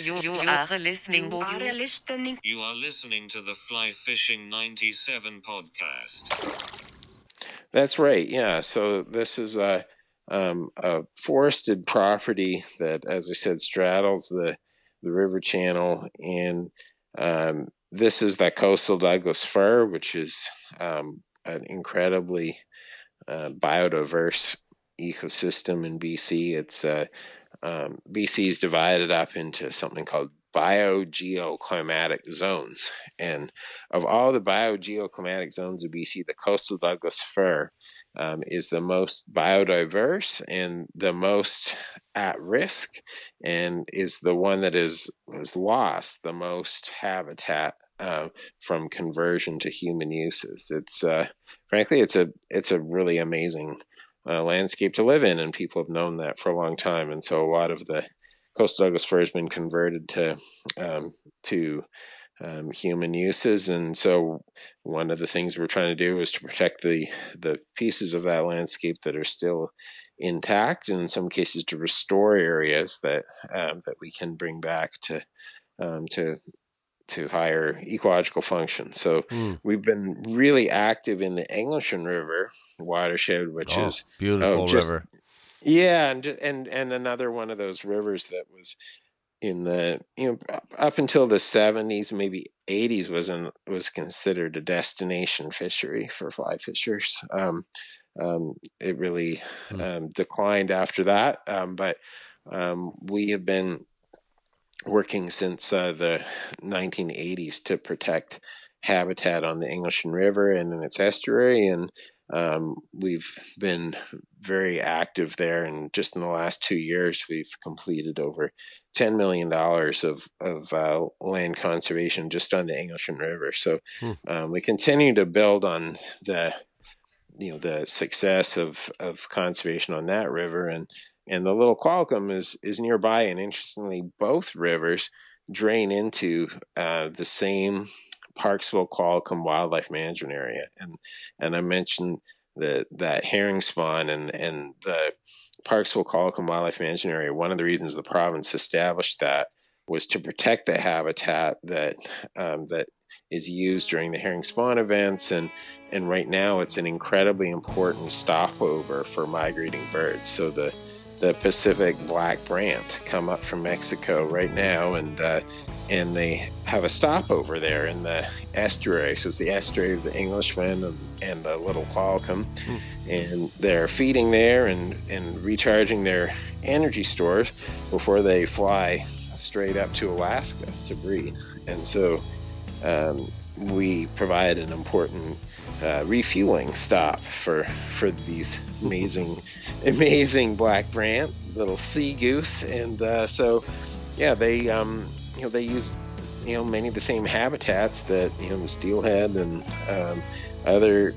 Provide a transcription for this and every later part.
You, you are listening. You are listening. You are listening to the Fly Fishing 97 podcast. That's right. Yeah. So this is a um, a forested property that, as I said, straddles the the river channel, and um, this is the coastal Douglas fir, which is um, an incredibly uh, biodiverse ecosystem in BC. It's uh, um, BC is divided up into something called biogeoclimatic zones, and of all the biogeoclimatic zones of BC, the coastal Douglas fir um, is the most biodiverse and the most at risk, and is the one that is has lost the most habitat uh, from conversion to human uses. It's uh, frankly, it's a it's a really amazing uh, landscape to live in, and people have known that for a long time. And so, a lot of the coastal Douglas fir has been converted to um, to um, human uses, and so one of the things we're trying to do is to protect the the pieces of that landscape that are still intact, and in some cases to restore areas that um, that we can bring back to um, to to higher ecological function. So mm. we've been really active in the Englishman River watershed, which oh, is beautiful oh, just, river. Yeah, and and and another one of those rivers that was in the you know up until the 70s maybe 80s was in, was considered a destination fishery for fly fishers um, um, it really mm. um, declined after that um, but um, we have been working since uh, the 1980s to protect habitat on the Englishman River and in its estuary, and um, we've been very active there. And just in the last two years, we've completed over ten million dollars of of uh, land conservation just on the Englishman River. So hmm. um, we continue to build on the you know the success of of conservation on that river and and the Little Qualicum is is nearby. And interestingly, both rivers drain into uh, the same Parksville Qualicum Wildlife Management Area, and and I mentioned the that herring spawn and and the Parksville Qualicum Wildlife Management Area. One of the reasons the province established that was to protect the habitat that um, that is used during the herring spawn events and and right now it's an incredibly important stopover for migrating birds so the the Pacific black brant come up from Mexico right now, and uh, and they have a stopover there in the estuary. So it's the estuary of the Englishman and, and the Little Qualicum, mm. and they're feeding there and and recharging their energy stores before they fly straight up to Alaska to breed. And so um, we provide an important uh, refueling stop for for these amazing amazing black brant little sea goose. And uh, so yeah they um, you know they use you know many of the same habitats that you know the steelhead and um, other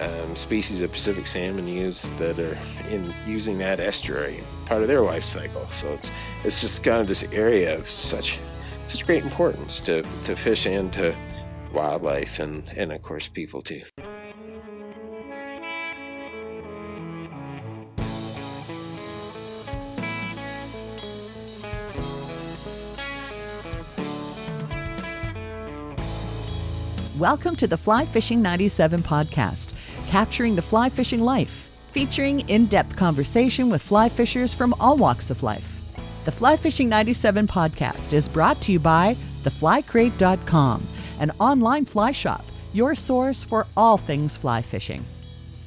um, species of Pacific salmon use that are in using that estuary part of their life cycle. So it's it's just kind of this area of such such great importance to, to fish and to wildlife and, and of course people too. Welcome to the Fly Fishing 97 podcast, capturing the fly fishing life, featuring in depth conversation with fly fishers from all walks of life. The Fly Fishing 97 podcast is brought to you by theflycrate.com, an online fly shop, your source for all things fly fishing.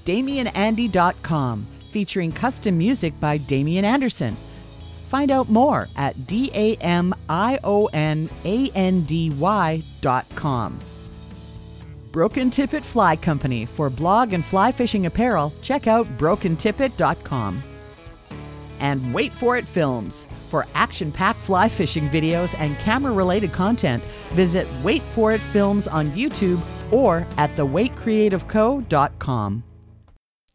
DamionAndy.com, featuring custom music by Damion Anderson. Find out more at D A M I O N A N D Y.com. Broken Tippet Fly Company. For blog and fly fishing apparel, check out brokentippet.com. And Wait For It Films. For action packed fly fishing videos and camera related content, visit Wait For It Films on YouTube or at thewaitcreativeco.com.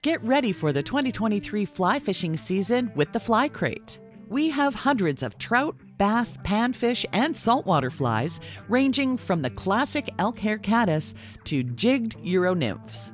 Get ready for the 2023 fly fishing season with the Fly Crate. We have hundreds of trout, bass, panfish, and saltwater flies, ranging from the classic elk hair caddis to jigged euro nymphs.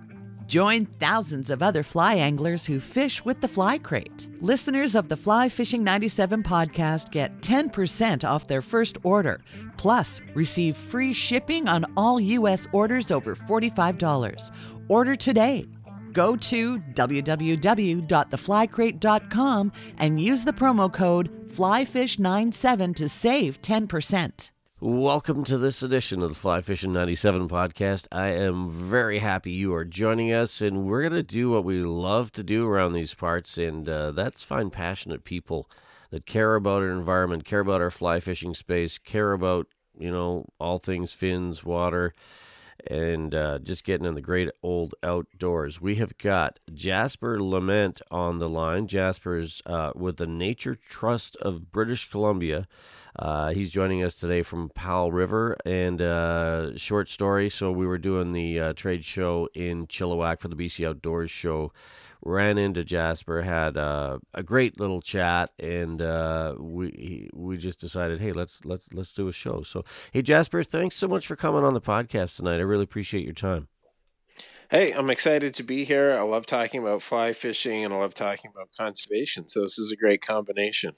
Join thousands of other fly anglers who fish with the Fly Crate. Listeners of the Fly Fishing 97 podcast get 10% off their first order, plus receive free shipping on all U.S. orders over $45. Order today. Go to www.theflycrate.com and use the promo code FLYFISH97 to save 10%. Welcome to this edition of the Fly Fishing 97 podcast. I am very happy you are joining us, and we're going to do what we love to do around these parts, and uh, that's find passionate people that care about our environment, care about our fly fishing space, care about, you know, all things fins, water, and uh, just getting in the great old outdoors. We have got Jasper Lament on the line. Jasper's uh, with the Nature Trust of British Columbia. Uh, he's joining us today from Powell River and uh, short story. So we were doing the uh, trade show in Chilliwack for the BC Outdoors show. Ran into Jasper, had uh, a great little chat, and uh, we we just decided, hey, let's let's let's do a show. So, hey, Jasper, thanks so much for coming on the podcast tonight. I really appreciate your time. Hey, I'm excited to be here. I love talking about fly fishing and I love talking about conservation. So this is a great combination.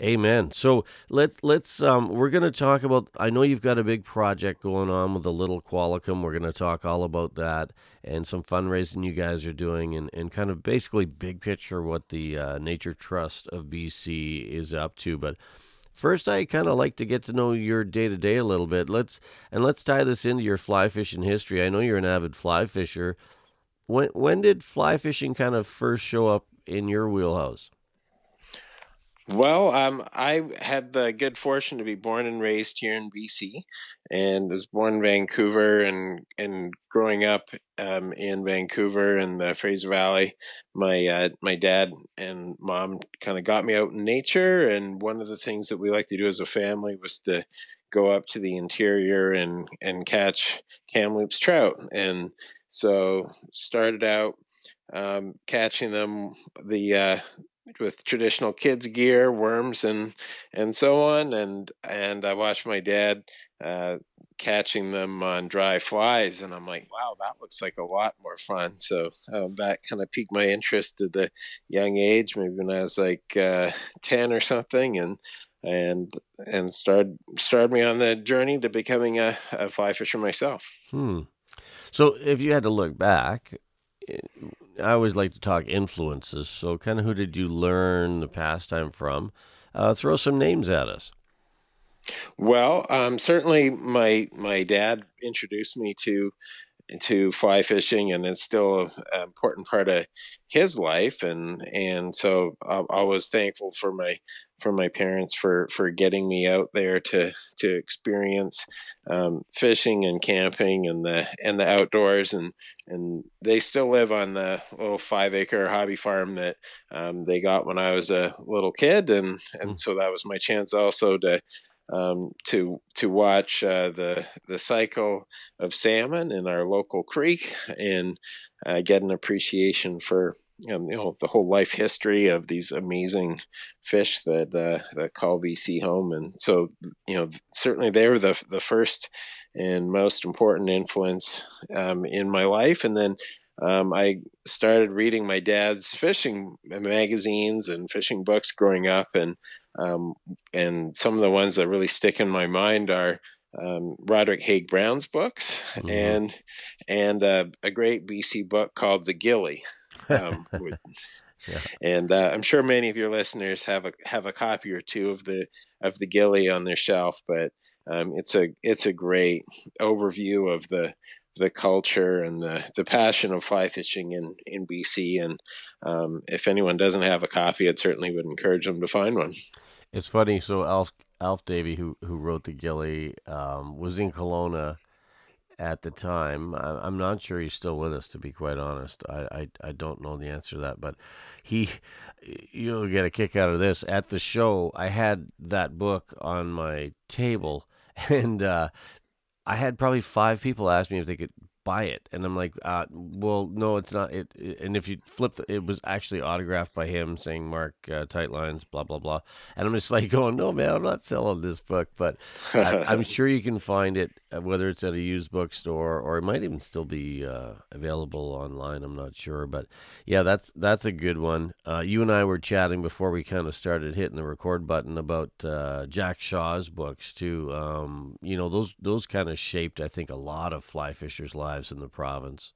Amen. So let's let's um, we're going to talk about. I know you've got a big project going on with the Little Qualicum. We're going to talk all about that and some fundraising you guys are doing, and, and kind of basically big picture what the uh, Nature Trust of BC is up to. But first, I kind of like to get to know your day to day a little bit. Let's and let's tie this into your fly fishing history. I know you're an avid fly fisher. When when did fly fishing kind of first show up in your wheelhouse? Well, um, I had the good fortune to be born and raised here in BC, and was born in Vancouver. and And growing up um, in Vancouver in the Fraser Valley, my uh, my dad and mom kind of got me out in nature. And one of the things that we like to do as a family was to go up to the interior and and catch Kamloops trout. And so started out um, catching them. The uh, with traditional kids gear, worms and and so on, and and I watched my dad uh, catching them on dry flies, and I'm like, wow, that looks like a lot more fun. So um, that kind of piqued my interest at the young age, maybe when I was like uh, ten or something, and and and started started me on the journey to becoming a, a fly fisher myself. Hmm. So if you had to look back, I always like to talk influences. So, kind of who did you learn the pastime from? Uh, throw some names at us. Well, um, certainly my my dad introduced me to to fly fishing, and it's still an important part of his life, and and so I, I was thankful for my for my parents for for getting me out there to to experience um, fishing and camping and the and the outdoors and and they still live on the little five acre hobby farm that um, they got when I was a little kid, and and so that was my chance also to um, to to watch uh, the the cycle of salmon in our local creek and uh, get an appreciation for um, you know the whole life history of these amazing fish that uh, that call BC home. And so you know certainly they were the the first and most important influence um, in my life. And then um, I started reading my dad's fishing magazines and fishing books growing up, and um, and some of the ones that really stick in my mind are um, Roderick Haig Brown's books mm-hmm. and and uh, a great BC book called The Gilly. Um, yeah. And uh, I'm sure many of your listeners have a have a copy or two of the of the Gilly on their shelf, but um, it's a it's a great overview of the the culture and the, the passion of fly fishing in, in BC. And um, if anyone doesn't have a copy, it certainly would encourage them to find one. It's funny. So Alf Alf Davy, who who wrote the Gilly, um, was in Kelowna at the time. I, am not sure he's still with us, to be quite honest. I, I, I don't know the answer to that, but he, you'll get a kick out of this. At the show, I had that book on my table, and uh, I had probably five people ask me if they could buy it. And I'm like, uh, well, no, it's not. It, it- and if you flip, the, it was actually autographed by him saying Mark uh, tight lines, blah blah blah. And I'm just like going, no man, I'm not selling this book, but I, I'm sure you can find it whether it's at a used bookstore or it might even still be uh, available online. I'm not sure, but yeah, that's that's a good one. Uh, you and I were chatting before we kind of started hitting the record button about uh, Jack Shaw's books too. Um, you know, those those kind of shaped, I think, a lot of fly fishers' lives in the province.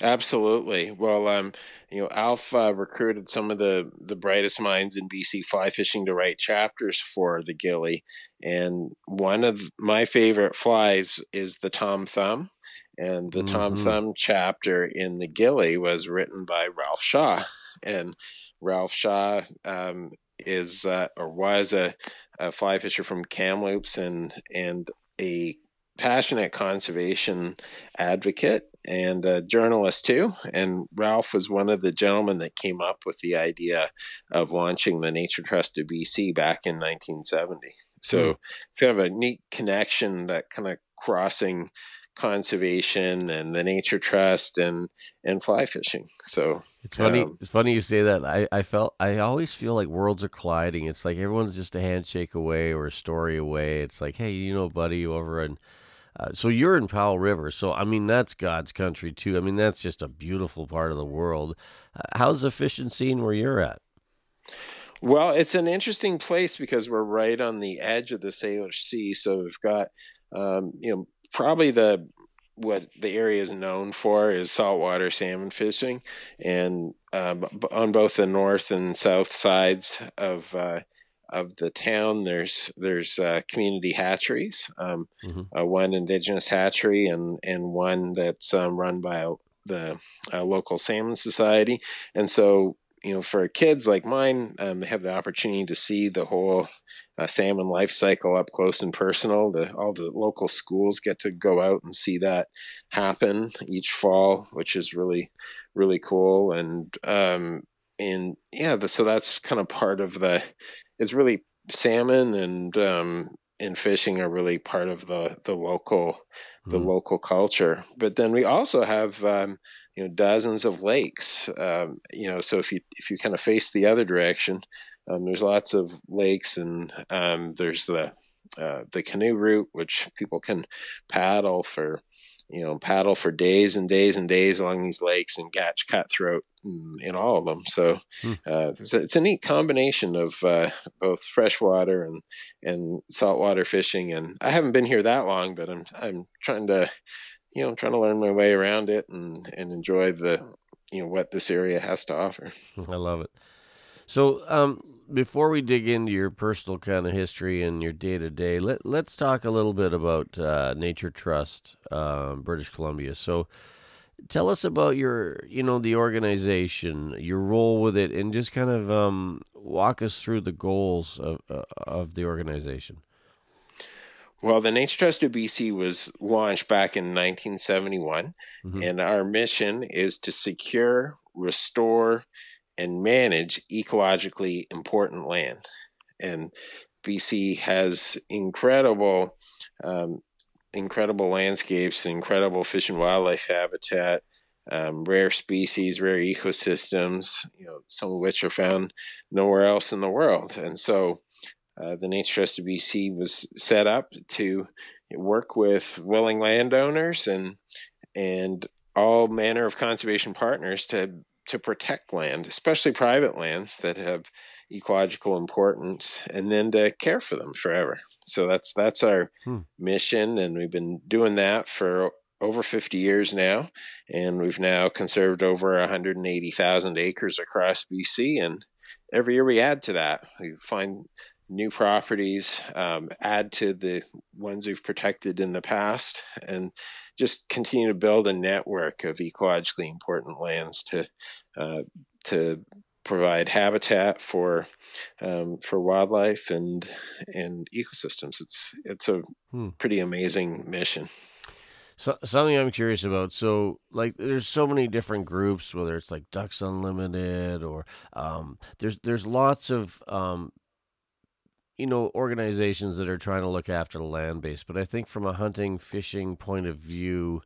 Absolutely. Well, um, you know, Alf uh, recruited some of the the brightest minds in BC fly fishing to write chapters for the Gilly, and one of my favorite flies is the Tom Thumb, and the Tom Mhm. Thumb chapter in the Gilly was written by Ralph Shaw, and Ralph Shaw um, is uh, or was a, a fly fisher from Kamloops and and a passionate conservation advocate and a journalist too. And Ralph was one of the gentlemen that came up with the idea of launching the Nature Trust of BC back in 1970. So Hmm. it's kind of a neat connection that kind of crossing conservation and the nature trust and and fly fishing so It's funny. Um, it's funny you say that. I, I felt. I always feel like worlds are colliding. It's like everyone's just a handshake away or a story away. It's like, hey, you know, buddy, over in. Uh, so you're in Powell River. So I mean, that's God's country too. I mean, that's just a beautiful part of the world. Uh, how's the fishing scene where you're at? Well, it's an interesting place because we're right on the edge of the Salish Sea. So we've got, um, you know, probably the what the area is known for is saltwater salmon fishing, and b- on both the north and south sides of uh, of the town, there's there's uh, community hatcheries. Um, Mhm. uh, one indigenous hatchery and and one that's um, run by the uh, local salmon society, and so you know, for kids like mine, um, they have the opportunity to see the whole uh, salmon life cycle up close and personal. The, all the local schools get to go out and see that happen each fall, which is really, really cool. And um, and yeah, the, so that's kind of part of the. It's really salmon and um, and fishing are really part of the the local the Mhm. local culture. But then we also have um, you know dozens of lakes. Um, you know, so if you if you kind of face the other direction, um, there's lots of lakes, and um, there's the uh, the canoe route, which people can paddle for you know paddle for days and days and days along these lakes and catch cutthroat in, in all of them. So Hmm. uh, it's, a, it's a neat combination of uh, both freshwater and and saltwater fishing. And I haven't been here that long, but I'm I'm trying to you know, I'm trying to learn my way around it and and enjoy the you know what this area has to offer. I love it. So, um, before we dig into your personal kind of history and your day to day, let let's talk a little bit about uh, Nature Trust, um, British Columbia. So, tell us about your, you know, the organization, your role with it, and just kind of um, walk us through the goals of uh, of the organization. Well, the Nature Trust of BC was launched back in 1971, Mhm. and our mission is to secure, restore, and manage ecologically important land. And BC has incredible, um, incredible landscapes, incredible fish and wildlife habitat, um, rare species, rare ecosystems. You know, some of which are found nowhere else in the world. And so, uh, the Nature Trust of BC was set up to work with willing landowners and and all manner of conservation partners to to protect land, especially private lands that have ecological importance, and then to care for them forever. So that's that's our Hmm. mission, and we've been doing that for over 50 years now, and we've now conserved over 180,000 acres across BC, and every year we add to that. We find new properties, um, add to the ones we've protected in the past, and just continue to build a network of ecologically important lands to uh, to provide habitat for um, for wildlife and and ecosystems. It's it's a Hmm. pretty amazing mission. So, something I'm curious about. So, like, there's so many different groups, whether it's like Ducks Unlimited or um, there's there's lots of um, you know organizations that are trying to look after the land base. But I think from a hunting fishing point of view,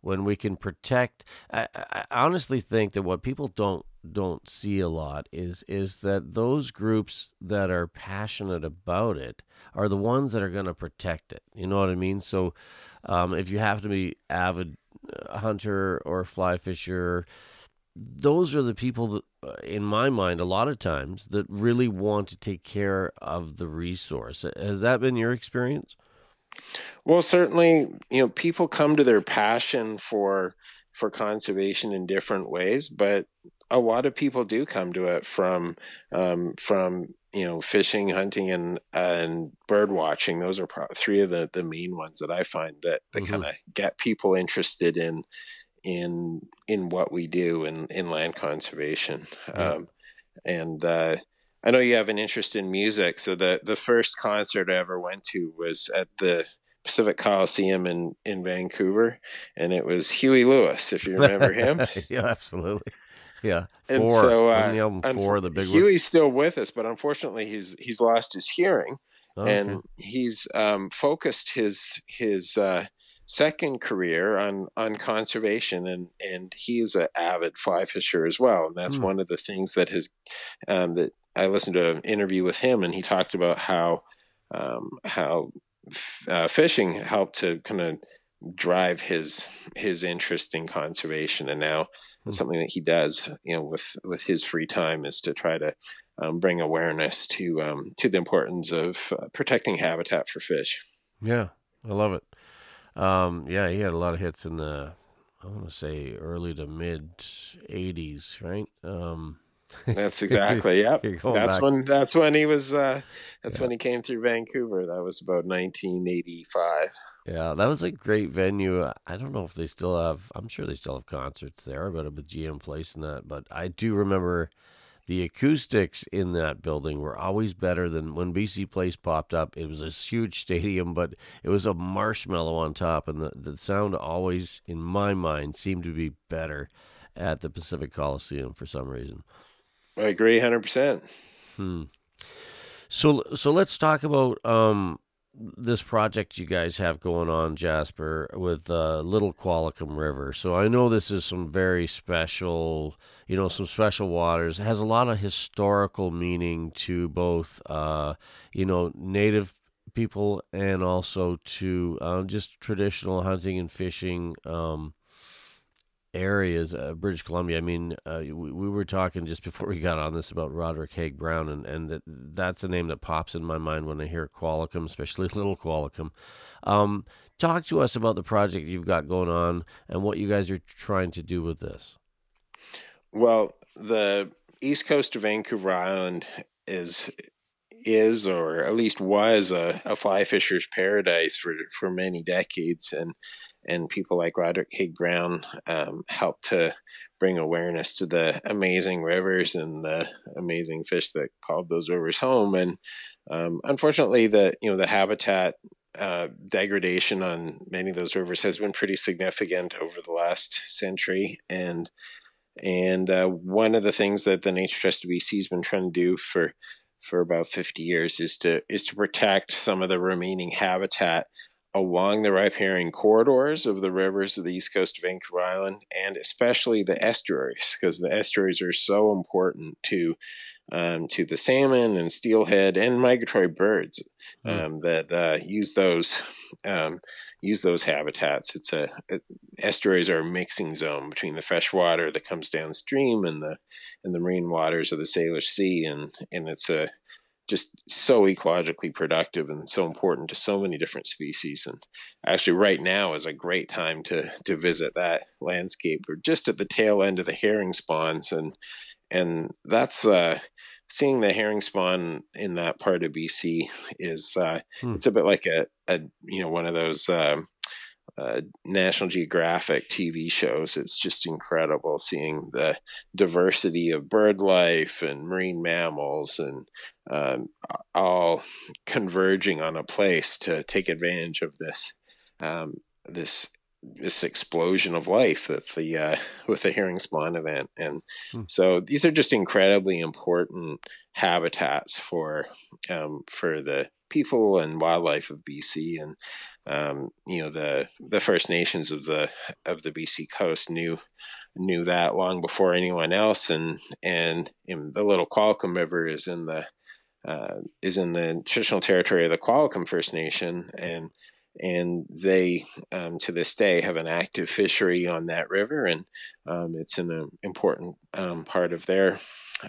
when we can protect. I, I honestly think that what people don't don't see a lot is is that those groups that are passionate about it are the ones that are going to protect it. You know what I mean? So um, if you have to be avid uh, hunter or fly fisher, those are the people that, uh, in my mind, a lot of times that really want to take care of the resource. Has that been your experience? Well, certainly, you know, people come to their passion for for conservation in different ways, but a lot of people do come to it from um, from you know fishing, hunting, and and bird watching. Those are pro- three of the the main ones that I find that that mm-hmm. kind of get people interested in in in what we do in in land conservation. Yeah. Um, and uh, I know you have an interest in music. So the the first concert I ever went to was at the Pacific Coliseum in in Vancouver, and it was Huey Lewis. If you remember him, yeah, absolutely. Yeah, four. And so, uh, the album four, the big Huey's one. still with us, but unfortunately, he's he's lost his hearing, oh, and okay. he's um, focused his his uh, second career on on conservation, and and he is an avid fly fisher as well, and that's hmm. one of the things that has um, that I listened to an interview with him, and he talked about how um, how uh, fishing helped to kind of drive his his interest in conservation, and now mm-hmm. something that he does, you know, with with his free time is to try to um, bring awareness to um, to the importance of uh, protecting habitat for fish. Yeah, I love it. Um, yeah, he had a lot of hits in the I want to say early to mid '80s, right? Um, that's exactly yep. that's back. when that's when he was. Uh, that's yeah. when he came through Vancouver. That was about 1985. Yeah, that was a great venue. I don't know if they still have. I'm sure they still have concerts there, but with GM Place and that. But I do remember the acoustics in that building were always better than when BC Place popped up. It was a huge stadium, but it was a marshmallow on top, and the, the sound always, in my mind, seemed to be better at the Pacific Coliseum for some reason. I agree, hundred percent. Hmm. So so let's talk about um, this project you guys have going on, Jasper, with uh, Little Qualicum River. So I know this is some very special, you know, some special waters. It has a lot of historical meaning to both, uh, you know, native people and also to um, just traditional hunting and fishing. Um, areas, uh, British Columbia. I mean, uh, we, we, were talking just before we got on this about Roderick Haig Brown, and, and that, that's a name that pops in my mind when I hear Qualicum, especially Little Qualicum. Um, talk to us about the project you've got going on and what you guys are trying to do with this. Well, the east coast of Vancouver Island is is or at least was a, a fly fisher's paradise for for many decades and and people like Roderick Haig Brown um, helped to bring awareness to the amazing rivers and the amazing fish that called those rivers home. And um, unfortunately, the you know the habitat uh, degradation on many of those rivers has been pretty significant over the last century. And and uh, one of the things that the Nature Trust of BC has been trying to do for for about 50 years is to is to protect some of the remaining habitat along the riparian corridors of the rivers of the east coast of Vancouver Island, and especially the estuaries, because the estuaries are so important to um, to the salmon and steelhead and migratory birds hmm. um, mm. that uh, use those um, use those habitats. It's a it, estuaries are a mixing zone between the fresh water that comes downstream and the and the marine waters of the Salish Sea, and and it's a just so ecologically productive and so important to so many different species. And actually, right now is a great time to to visit that landscape. We're just at the tail end of the herring spawns, and and that's uh, seeing the herring spawn in that part of BC is uh, hmm. it's a bit like a, a you know one of those. Um, uh, National Geographic TV shows. It's just incredible seeing the diversity of bird life and marine mammals and um, all converging on a place to take advantage of this um, this this explosion of life with the uh, with the herring spawn event, and Hmm. so these are just incredibly important habitats for um, for the people and wildlife of BC, and um, you know the the First Nations of the of the BC coast knew knew that long before anyone else, and and the Little Qualicum River is in the uh, is in the traditional territory of the Qualicum First Nation, and and they um, to this day have an active fishery on that river, and um, it's an uh, important um, part of their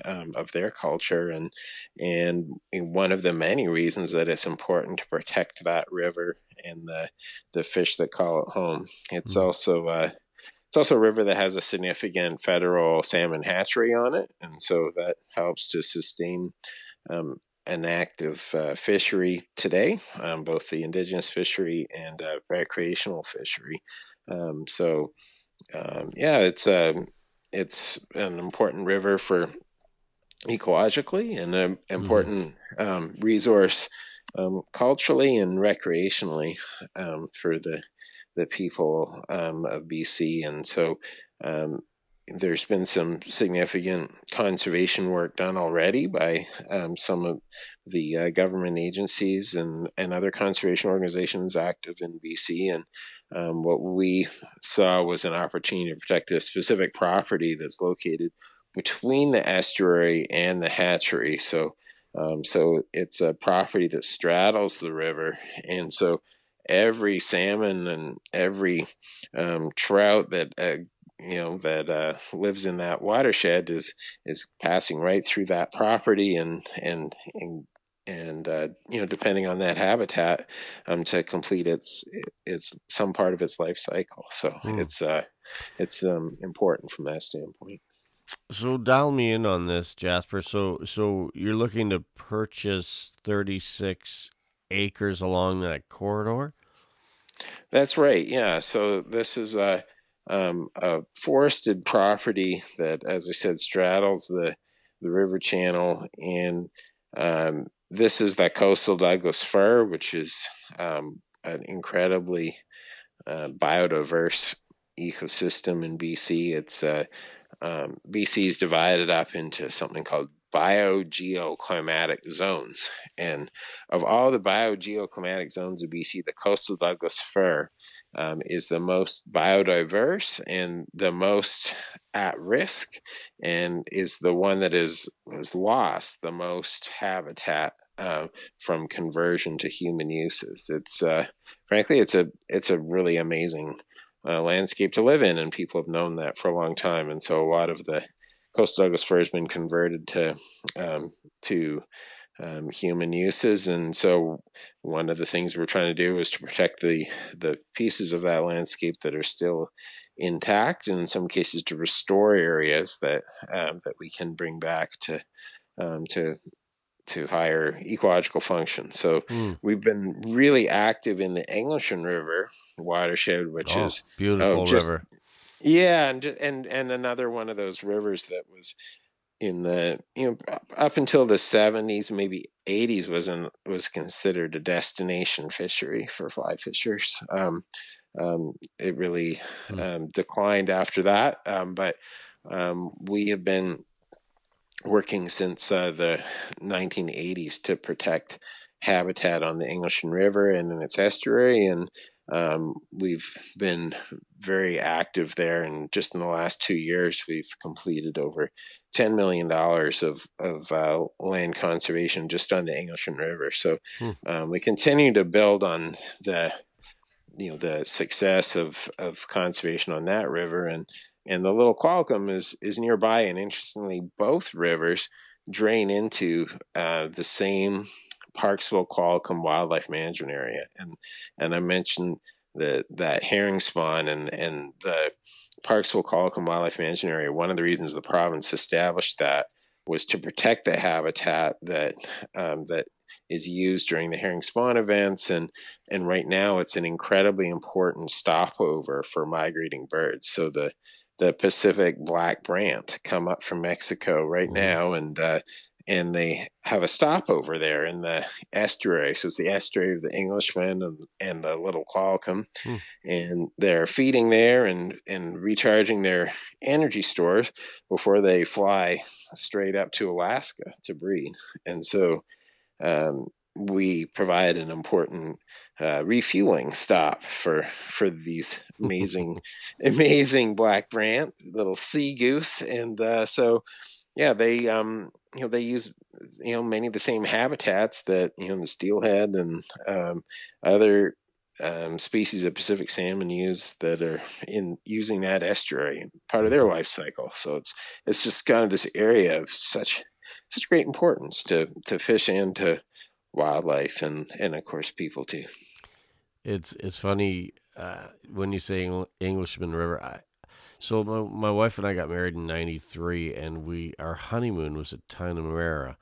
um, of their culture, and and one of the many reasons that it's important to protect that river and the the fish that call it home. It's Mhm. also uh, it's also a river that has a significant federal salmon hatchery on it, and so that helps to sustain um, an active uh, fishery today, um, both the indigenous fishery and uh, recreational fishery. Um, so, um, yeah, it's a it's an important river for ecologically and an important um, resource um, culturally and recreationally um, for the the people um, of BC. And so um, there's been some significant conservation work done already by um, some of the uh, government agencies and, and other conservation organizations active in BC. And um, what we saw was an opportunity to protect a specific property that's located between the estuary and the hatchery. So, um, so it's a property that straddles the river, and so every salmon and every um, trout that uh, you know that uh, lives in that watershed is is passing right through that property and and and and uh, you know depending on that habitat um, to complete its its some part of its life cycle. So Hmm. it's uh it's um, important from that standpoint. So dial me in on this, Jasper. So so you're looking to purchase 36 acres along that corridor? That's right. Yeah. So this is a um, a forested property that, as I said, straddles the the river channel, and um, this is the coastal Douglas fir, which is um, an incredibly uh, biodiverse ecosystem in BC. It's uh, um, BC is divided up into something called biogeoclimatic zones, and of all the biogeoclimatic zones of BC, the coastal Douglas fir um, is the most biodiverse and the most at risk, and is the one that is has lost the most habitat uh, from conversion to human uses. It's uh, frankly, it's a it's a really amazing uh, landscape to live in, and people have known that for a long time. And so, a lot of the coastal Douglas fir has been converted to um, to um, human uses, and so one of the things we're trying to do is to protect the the pieces of that landscape that are still intact, and in some cases to restore areas that um, that we can bring back to um, to to higher ecological function. So Hmm. we've been really active in the Englishman River watershed, which Oh, is beautiful just- river. yeah, and and and another one of those rivers that was in the you know up- until the 70s maybe 80s was an was considered a destination fishery for fly fishers um, um, it really Hmm. um, declined after that um, but um, we have been working since uh, the 1980s to protect habitat on the Englishman River and in its estuary and um, we've been very active there, and just in the last two years, we've completed over ten million dollars of of uh, land conservation just on the Englishman River. So Hmm. um, we continue to build on the you know the success of of conservation on that river, and and the Little Qualicum is is nearby, and interestingly, both rivers drain into uh, the same Parksville Qualicum Wildlife Management Area, and and I mentioned the that herring spawn and and the Parksville Qualicum Wildlife Management Area. One of the reasons the province established that was to protect the habitat that um, that is used during the herring spawn events, and and right now it's an incredibly important stopover for migrating birds. So the the Pacific black brant come up from Mexico right Mhm. now, and uh, and they have a stopover there in the estuary. So it's the estuary of the Englishman and, and the Little Qualicum, Hmm. and they're feeding there and and recharging their energy stores before they fly straight up to Alaska to breed. And so um, we provide an important uh, refueling stop for for these amazing amazing black brant little sea goose. And uh, so yeah they um you know they use you know many of the same habitats that you know the steelhead and um, other um, species of Pacific salmon use that are in using that estuary part of their life cycle. So it's it's just kind of this area of such such great importance to to fish and to wildlife and and of course people too It's it's funny uh, when you say Engl- Englishman River. I, so my my wife and I got married in '93, and we our honeymoon was at Tigh-Na-Mara,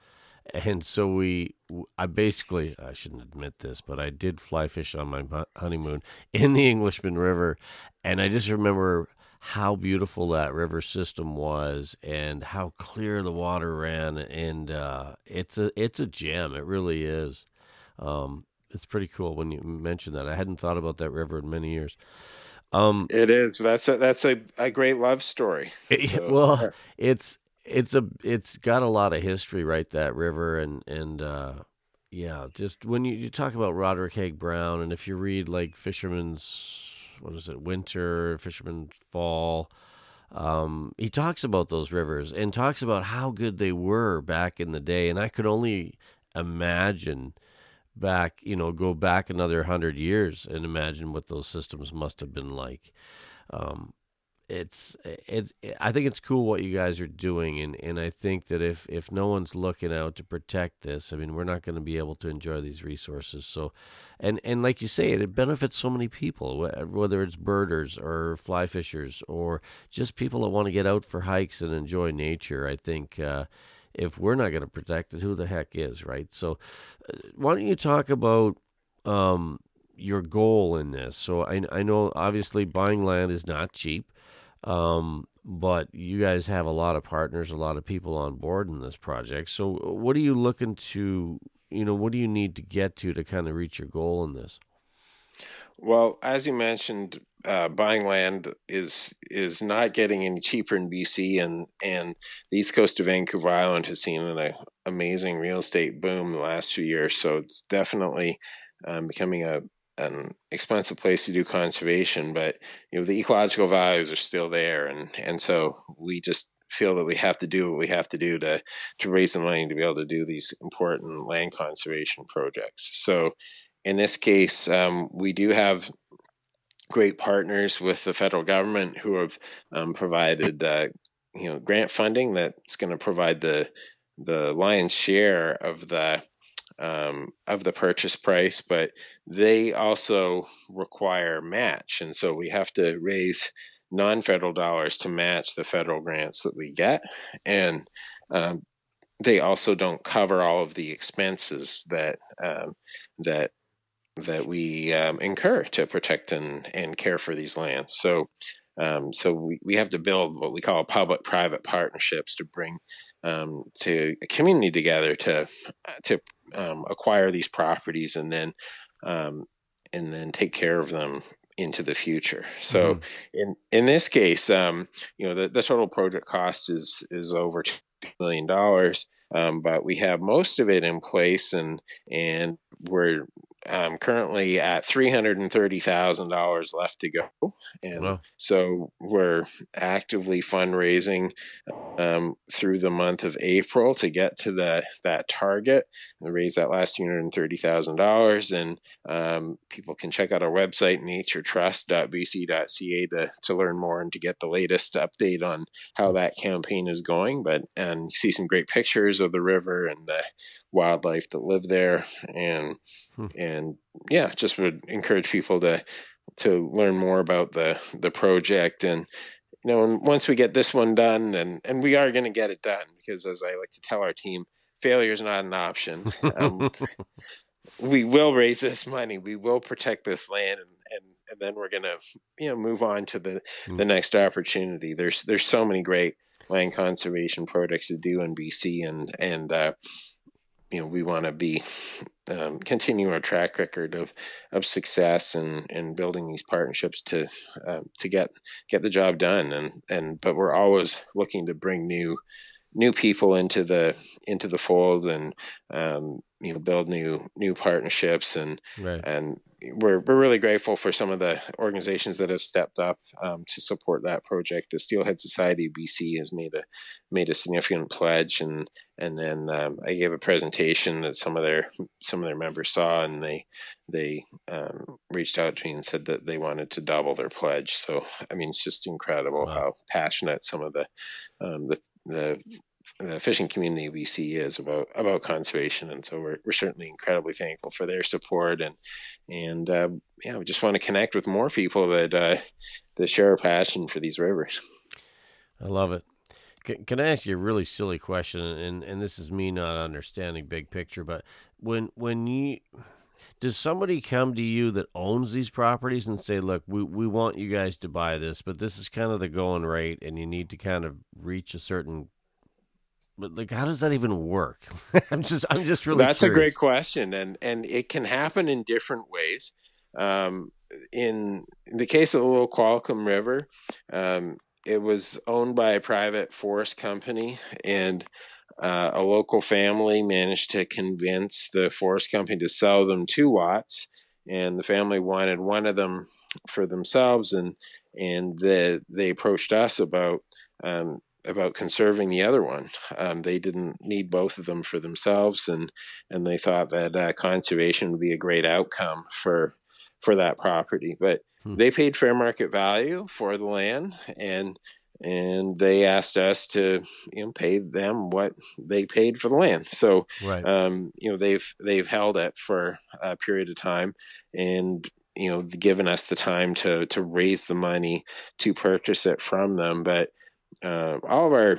and so we I basically I shouldn't admit this, but I did fly fish on my honeymoon in the Englishman River, and I just remember how beautiful that river system was and how clear the water ran, and uh, it's a it's a gem. It really is. Um, it's pretty cool when you mention that. I hadn't thought about that river in many years. Um, It is. That's a that's a, a great love story. So, well, it's it's a it's got a lot of history, right? That river and and uh, yeah, just when you, you talk about Roderick Haig Brown, and if you read like Fisherman's what is it, Winter, Fisherman's Fall, um, he talks about those rivers and talks about how good they were back in the day, and I could only imagine back, you know, go back another hundred years and imagine what those systems must have been like. Um, it's it's I think it's cool what you guys are doing, and, and I think that if if no one's looking out to protect this, I mean, we're not going to be able to enjoy these resources. So, and and like you say, it benefits so many people, whether it's birders or fly fishers or just people that want to get out for hikes and enjoy nature. I think. Uh, if we're not going to protect it, who the heck is, right? So, uh, why don't you talk about um, your goal in this? So, I, I know obviously buying land is not cheap, um, but you guys have a lot of partners, a lot of people on board in this project. So, what are you looking to, you know, what do you need to get to to kind of reach your goal in this? Well, as you mentioned, uh, buying land is is not getting any cheaper in BC, and and the east coast of Vancouver Island has seen an amazing real estate boom the last few years. So it's definitely um, becoming a an expensive place to do conservation, but you know the ecological values are still there, and and so we just feel that we have to do what we have to do to to raise the money to be able to do these important land conservation projects. So in this case, um, we do have great partners with the federal government who have um, provided uh, you know grant funding that's going to provide the the lion's share of the um, of the purchase price, but they also require match, and so we have to raise non-federal dollars to match the federal grants that we get, and um, they also don't cover all of the expenses that um, that that we um, incur to protect and, and care for these lands. So, um, so we, we have to build what we call public-private partnerships to bring um, to a community together to to um, acquire these properties and then um, and then take care of them into the future. So, Mhm. in in this case, um, you know, the, the total project cost is is over two million dollars. Um, but we have most of it in place, and and we're um, currently at three hundred and thirty thousand dollars left to go, and Wow. so we're actively fundraising um, through the month of April to get to the that target and raise that last two hundred and thirty thousand dollars. And um, people can check out our website naturetrust.bc.ca to to learn more and to get the latest update on how that campaign is going. But and see some great pictures of the river and the wildlife that live there, and Hmm. and yeah, just would encourage people to to learn more about the the project. And you know and once we get this one done and and we are going to get it done because as i like to tell our team failure is not an option. Um, we will raise this money. We will protect this land and and, and then we're going to you know move on to the the next opportunity. There's there's so many great land conservation projects to do in BC, and and uh, you know we want to be um, continue our track record of of success and and building these partnerships to uh, to get get the job done. And and but we're always looking to bring new new people into the into the fold and um, you know build new new partnerships and Right. and we're we're really grateful for some of the organizations that have stepped up um, to support that project. The Steelhead Society of BC has made a made a significant pledge, and and then um, I gave a presentation that some of their some of their members saw, and they they um, reached out to me and said that they wanted to double their pledge. So I mean, it's just incredible Wow. how passionate some of the um, the the the fishing community of BC is about about conservation, and so we're we're certainly incredibly thankful for their support, and and uh, yeah, we just want to connect with more people that uh, that share a passion for these rivers. I love it. Can, can I ask you a really silly question? And and this is me not understanding big picture, but when when you does somebody come to you that owns these properties and say, "Look, we we want you guys to buy this, but this is kind of the going rate, and you need to kind of reach a certain." But like, how does that even work? I'm just I'm just really That's a great question, and and it can happen in different ways. Um, in the case of the Little Qualicum River, um, it was owned by a private forest company, and uh, a local family managed to convince the forest company to sell them two lots, and the family wanted one of them for themselves, and and the, they approached us about um, about conserving the other one. Um, they didn't need both of them for themselves, and and they thought that uh, conservation would be a great outcome for for that property. But Hmm. they paid fair market value for the land, and and they asked us to you know pay them what they paid for the land. So Right. um, you know they've they've held it for a period of time, and you know given us the time to to raise the money to purchase it from them. But uh, all of our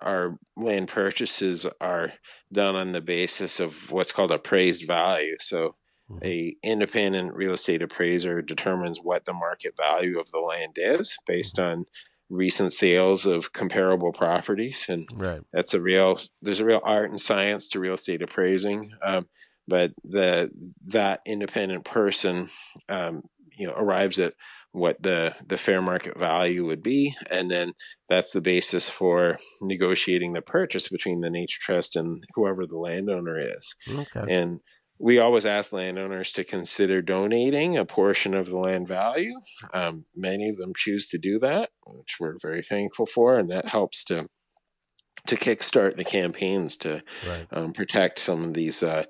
our land purchases are done on the basis of what's called appraised value. So Mhm. a independent real estate appraiser determines what the market value of the land is based on recent sales of comparable properties and Right. that's a real there's a real art and science to real estate appraising um, but the that independent person um, you know arrives at what the the fair market value would be and then that's the basis for negotiating the purchase between the nature trust and whoever the landowner is Okay. and we always ask landowners to consider donating a portion of the land value. Um, many of them choose to do that, which we're very thankful for, and that helps to to kickstart the campaigns to Right. um, protect some of these uh,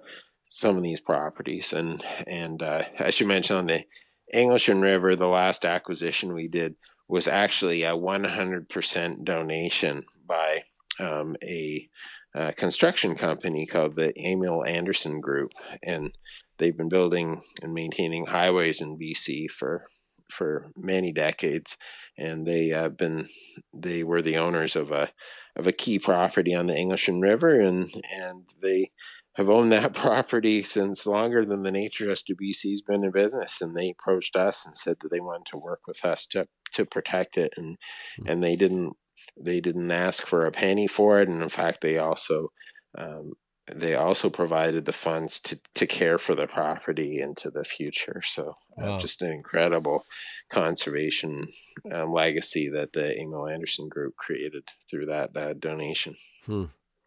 some of these properties. And and uh, as you mentioned on the Englishman River, the last acquisition we did was actually a 100% donation by um, a uh, construction company called the Emil Anderson Group, and they've been building and maintaining highways in BC for for many decades, and they have been they were the owners of a of a key property on the Englishman River, and and they have owned that property since longer than the Nature Trust of BC's been in business, and they approached us and said that they wanted to work with us to to protect it, and Hmm. and they didn't they didn't ask for a penny for it, and in fact they also um, they also provided the funds to to care for the property into the future. So uh, just an incredible conservation um, legacy that the Emil Anderson Group created through that uh, donation.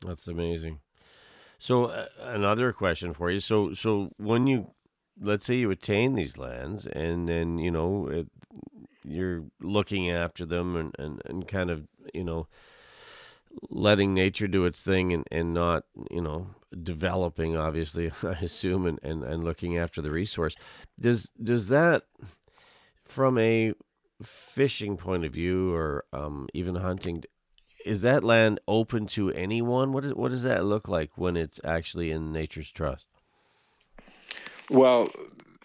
That's amazing. So uh, another question for you. So so when you let's say you attain these lands and then you know it, you're looking after them and, and, and kind of you know letting nature do its thing and, and not you know developing obviously I assume and, and, and looking after the resource does does that from a fishing point of view or um, even hunting is that land open to anyone? What is, what does that look like when it's actually in Nature's Trust? Well,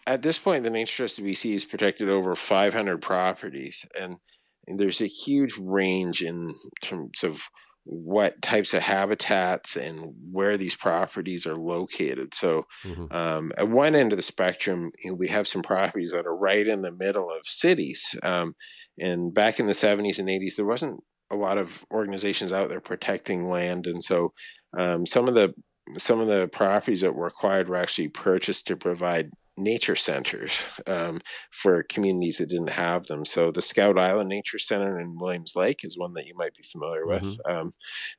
at this point, the Nature Trust of BC has protected over 500 properties, and there's a huge range in terms of what types of habitats and where these properties are located. So, Mhm. um, at one end of the spectrum, you know, we have some properties that are right in the middle of cities. Um, and back in the 70s and 80s, there wasn't a lot of organizations out there protecting land, and so um, some of the some of the properties that were acquired were actually purchased to provide nature centers um, for communities that didn't have them. So the Scout Island Nature Center in Williams Lake is one that you might be familiar with. Mm-hmm. Um,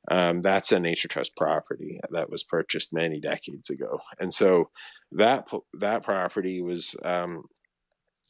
um, that's a nature trust property that was purchased many decades ago, and so that that property was. Um,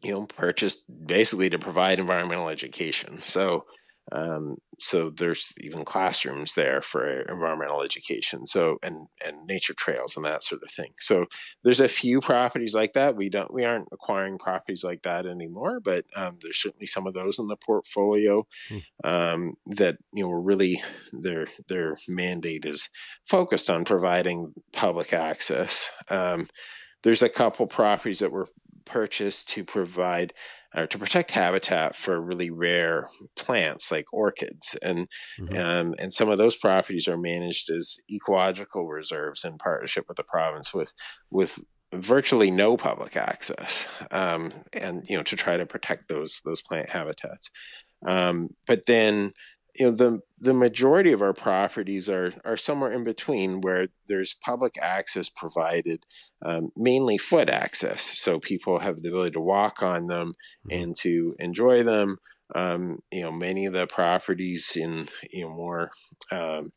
you know, purchased basically to provide environmental education. So, um, so there's even classrooms there for environmental education. So and and nature trails and that sort of thing. So there's a few properties like that. We don't we aren't acquiring properties like that anymore, but um, there's certainly some of those in the portfolio hmm. um, that you know were really their their mandate is focused on providing public access. Um, there's a couple properties that were purchased to provide or to protect habitat for really rare plants like orchids and mm-hmm. um, and some of those properties are managed as ecological reserves in partnership with the province with with virtually no public access um, and you know to try to protect those those plant habitats um, but then you know the the majority of our properties are are somewhere in between where there's public access provided um, mainly foot access so people have the ability to walk on them mm-hmm. and to enjoy them um, you know many of the properties in you know more um,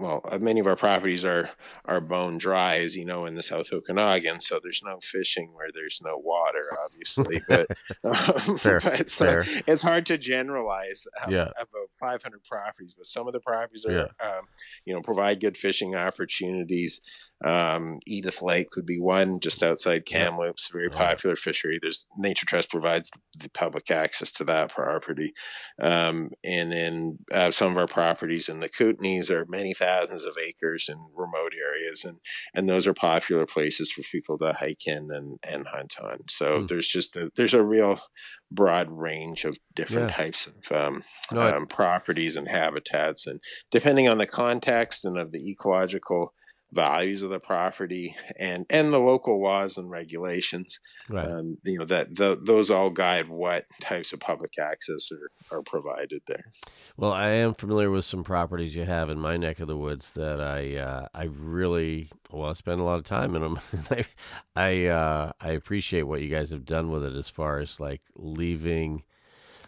well, uh, many of our properties are are bone dry, as you know, in the South Okanagan. So there's no fishing where there's no water, obviously. But, um, fair, but fair. it's hard to generalize um, yeah. about 500 properties. But some of the properties are, yeah. um, you know, provide good fishing opportunities. Um, Edith Lake would be one just outside Kamloops, very popular fishery. There's Nature Trust provides the public access to that property, um, and then uh, some of our properties in the Kootenays are many thousands of acres in remote areas, and and those are popular places for people to hike in and and hunt on. So mm. there's just a, there's a real broad range of different yeah. types of um, no, um, properties and habitats, and depending on the context and of the ecological values of the property and and the local laws and regulations right. um, you know that the, those all guide what types of public access are, are provided there well i am familiar with some properties you have in my neck of the woods that i uh, i really well I spend a lot of time in them i I, uh, I appreciate what you guys have done with it as far as like leaving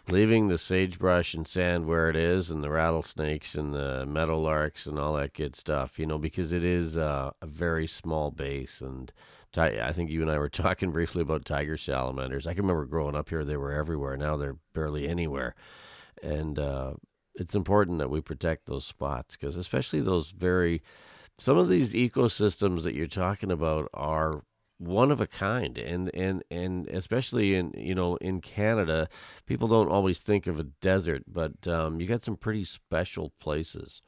leaving the sagebrush and sand where it is and the rattlesnakes and the meadowlarks and all that good stuff, you know, because it is uh, a very small base. And I think you and I were talking briefly about tiger salamanders. I can remember growing up here, they were everywhere. Now they're barely anywhere. And uh, it's important that we protect those spots because, especially those very, some of these ecosystems that you're talking about are one of a kind and and and especially in you know in Canada people don't always think of a desert but um, you got some pretty special places.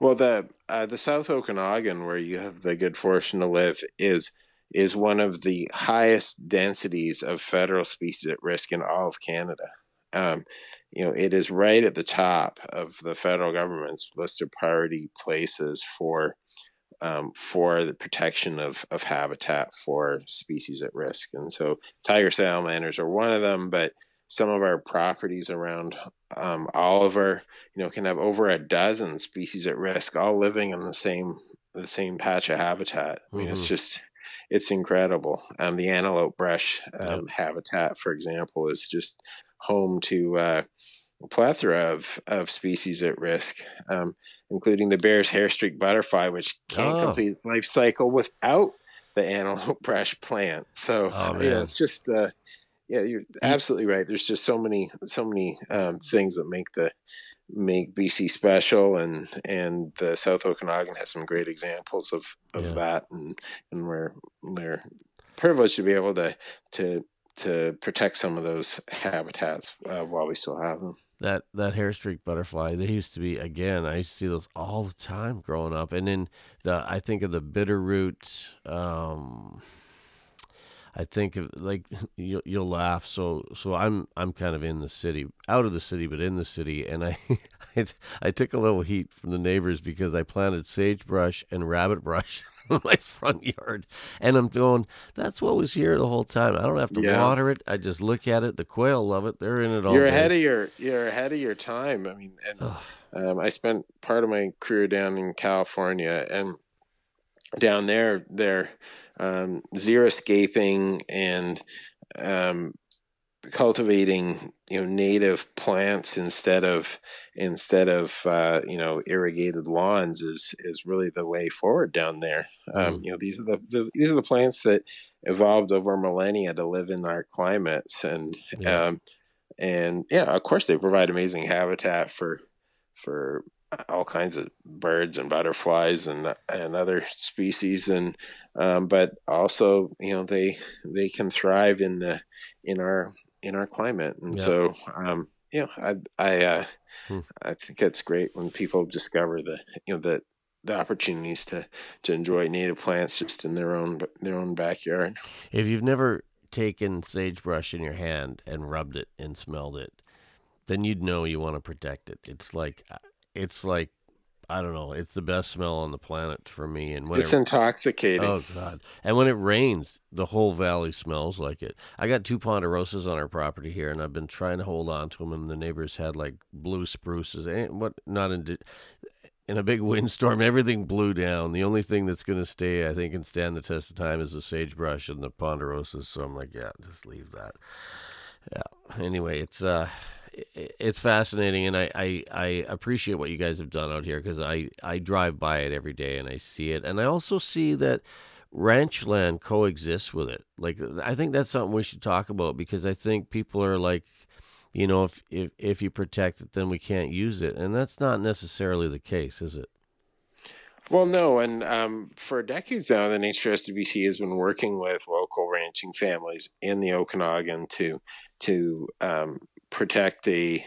Well the uh, the South Okanagan where you have the good fortune to live is is one of the highest densities of federal species at risk in all of Canada. Um, you know it is right at the top of the federal government's list of priority places for um, for the protection of, of habitat for species at risk. And so tiger salamanders are one of them, but some of our properties around um, Oliver, you know, can have over a dozen species at risk, all living in the same the same patch of habitat. I mean, mm-hmm. it's just it's incredible. Um, the antelope brush um, yep. habitat, for example, is just home to uh, a plethora of, of species at risk. Um, including the Behr's hair streak butterfly, which can't oh. complete its life cycle without the antelope brush plant. So oh, you know, it's just uh, yeah, you're absolutely right. There's just so many so many um, things that make the make BC special, and and the South Okanagan has some great examples of of yeah. that, and and we're we're privileged to be able to to to protect some of those habitats uh, while we still have them that that hair streak butterfly they used to be again i used to see those all the time growing up. And then the i think of the bitterroot um I think of like you'll, you'll laugh. So so I'm I'm kind of in the city, out of the city, but in the city, and I I, I took a little heat from the neighbors because I planted sagebrush and rabbit brush in my front yard, and I'm going. That's what was here the whole time. I don't have to Yeah. water it. I just look at it. The quail love it. They're in it all you're day. ahead of your you're ahead of your time. I mean, and um, I spent part of my career down in California, and down there, they're um, xeriscaping and um, cultivating you know native plants instead of instead of uh, you know irrigated lawns is is really the way forward down there. Um, Mm. You know these are the, the these are the plants that evolved over millennia to live in our climates and Yeah. um, and yeah of course they provide amazing habitat for for all kinds of birds and butterflies and and other species and um, but also you know they they can thrive in the in our in our climate and Yeah. so um you know i i uh Hmm. i think it's great when people discover the you know the the opportunities to to enjoy native plants just in their own their own backyard If you've never taken sagebrush in your hand and rubbed it and smelled it, then you'd know you want to protect it. It's like it's like I don't know. It's the best smell on the planet for me. And when it's it, intoxicating oh god, and when it rains, the whole valley smells like it. I got two ponderosas on our property here, and I've been trying to hold on to them. And the neighbors had like blue spruces, and what not in in a big windstorm, everything blew down. The only thing that's going to stay, I think, and stand the test of time is the sagebrush and the ponderosas. So I'm like, yeah, just leave that. Yeah. Anyway, it's uh, it's fascinating, and I I, I appreciate what you guys have done out here because I I drive by it every day and I see it, and I also see that ranch land coexists with it. Like I think that's something we should talk about because I think people are like you know, if, if if you protect it, then we can't use it, and that's not necessarily the case, is it? Well, no, and um, for decades now, the BC has been working with local ranching families in the Okanagan to to um, protect the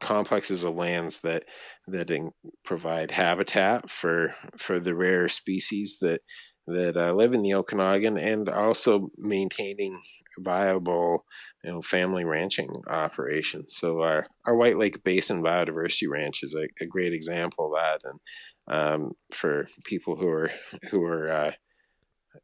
complexes of lands that that in, provide habitat for for the rare species that that uh, live in the Okanagan, and also maintaining viable, you know, family ranching operations. So our our White Lake Basin Biodiversity Ranch is a, a great example of that, and um, for people who are who are uh,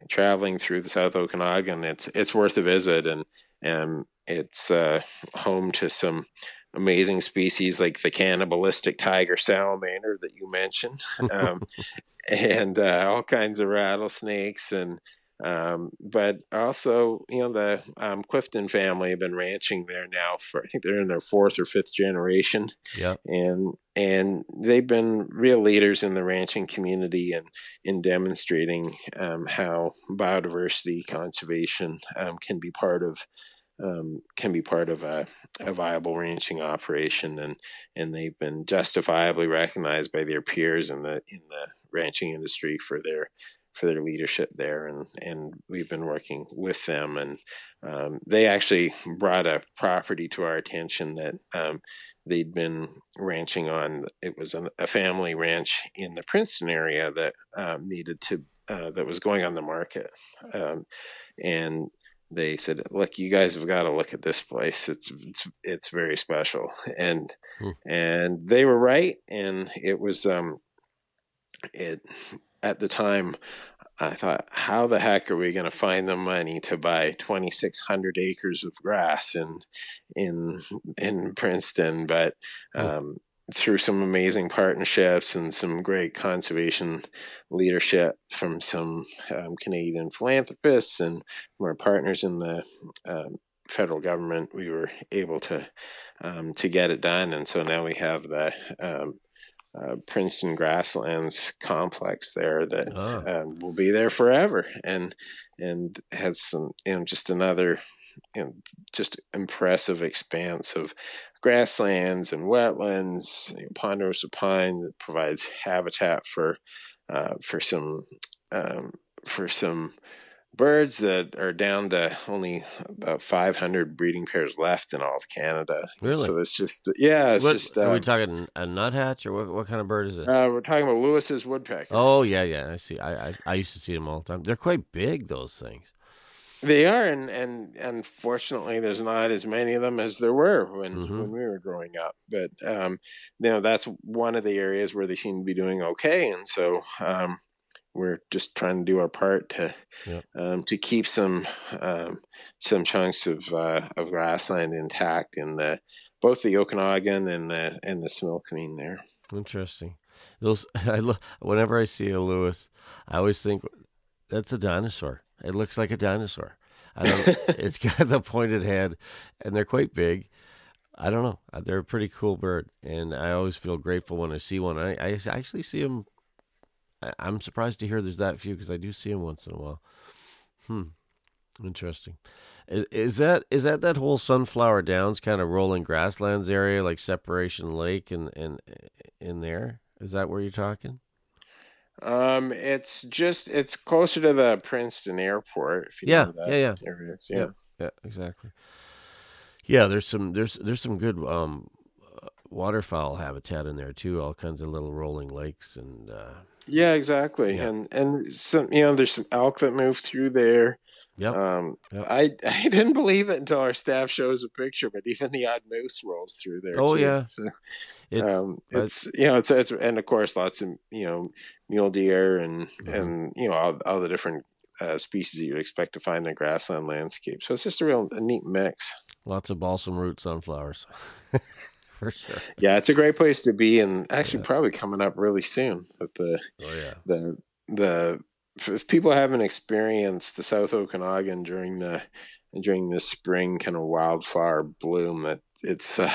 traveling through the South Okanagan, it's it's worth a visit, and and it's uh, home to some amazing species like the cannibalistic tiger salamander that you mentioned, um, and uh, all kinds of rattlesnakes and. Um, but also, you know, the um, Clifton family have been ranching there now for I think they're in their fourth or fifth generation Yeah. and and they've been real leaders in the ranching community and in demonstrating um, how biodiversity conservation um, can be part of um, can be part of a, a viable ranching operation and and they've been justifiably recognized by their peers in the in the ranching industry for their for their leadership there and and we've been working with them and um, they actually brought a property to our attention that um, they'd been ranching on. It was an, a family ranch in the Princeton area that um, needed to uh, that was going on the market, um, and they said, "Look, you guys have got to look at this place. It's it's it's very special." And Hmm. and they were right, and it was um it at the time. I thought, how the heck are we going to find the money to buy 2,600 acres of grass in in in Princeton? But um, through some amazing partnerships and some great conservation leadership from some um, Canadian philanthropists and from our partners in the um, federal government, we were able to um, to get it done. And so now we have the um, uh, Princeton Grasslands complex there that Ah. um, will be there forever, and and has some you know just another you know, just impressive expanse of grasslands and wetlands, you know, ponderosa pine that provides habitat for uh, for some um, for some birds that are down to only about 500 breeding pairs left in all of Canada. Really? So it's just yeah, it's What, just are we um, talking a nuthatch or what, what kind of bird is this? uh, we're talking about Lewis's woodpecker. oh yeah, yeah. I see. I, I I used to see them all the time. They're quite big. Those things. They are, and and unfortunately, there's not as many of them as there were when Mhm. when we were growing up. But um, you know, that's one of the areas where they seem to be doing okay, and so um, we're just trying to do our part to um, to keep some um, some chunks of uh, of grassland intact in the both the Okanagan and the and the Similkameen there. Interesting. Those I look whenever I see a Lewis, I always think that's a dinosaur. It looks like a dinosaur. I don't. it's got the pointed head, and they're quite big. I don't know. They're a pretty cool bird, and I always feel grateful when I see one. I, I actually see them. I, I'm surprised to hear there's that few because I do see them once in a while. Hmm. Interesting. Is, is that is that that whole Sunflower Downs kind of rolling grasslands area like Separation Lake and and in there? Is that where you're talking? Um, it's just it's closer to the Princeton Airport. If you Yeah, know that yeah, yeah. Yeah. Yeah, exactly. Yeah, there's some there's there's some good um waterfowl habitat in there too. All kinds of little rolling lakes and uh, Yeah, exactly. Yeah. And and some you know, there's some elk that move through there. Yep. Um, Yep. I I didn't believe it until our staff shows a picture, but even the odd moose rolls through there. Oh, too. yeah. So, it's um, I- it's you know it's, it's and of course lots of you know mule deer and Mhm. and you know all, all the different uh, species that you'd expect to find in a grassland landscape. So it's just a real a neat mix. lots of balsam root sunflowers, for sure. Yeah, it's a great place to be, and actually Yeah. probably coming up really soon with the Oh yeah. the the if- people haven't experienced the South Okanagan during the during the spring kind of wildflower bloom, it, it's uh,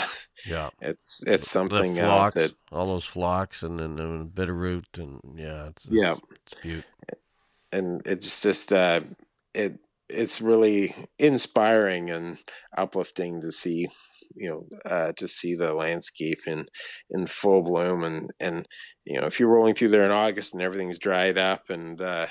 Yeah. it's it's The something phlox, else. That all those phlox and then and bitterroot and yeah, it's, Yeah. it's, it's beaut. and it's just uh, it it's really inspiring and uplifting to see you know uh, to see the landscape in in full bloom and and you know if you're rolling through there in August and everything's dried up and uh,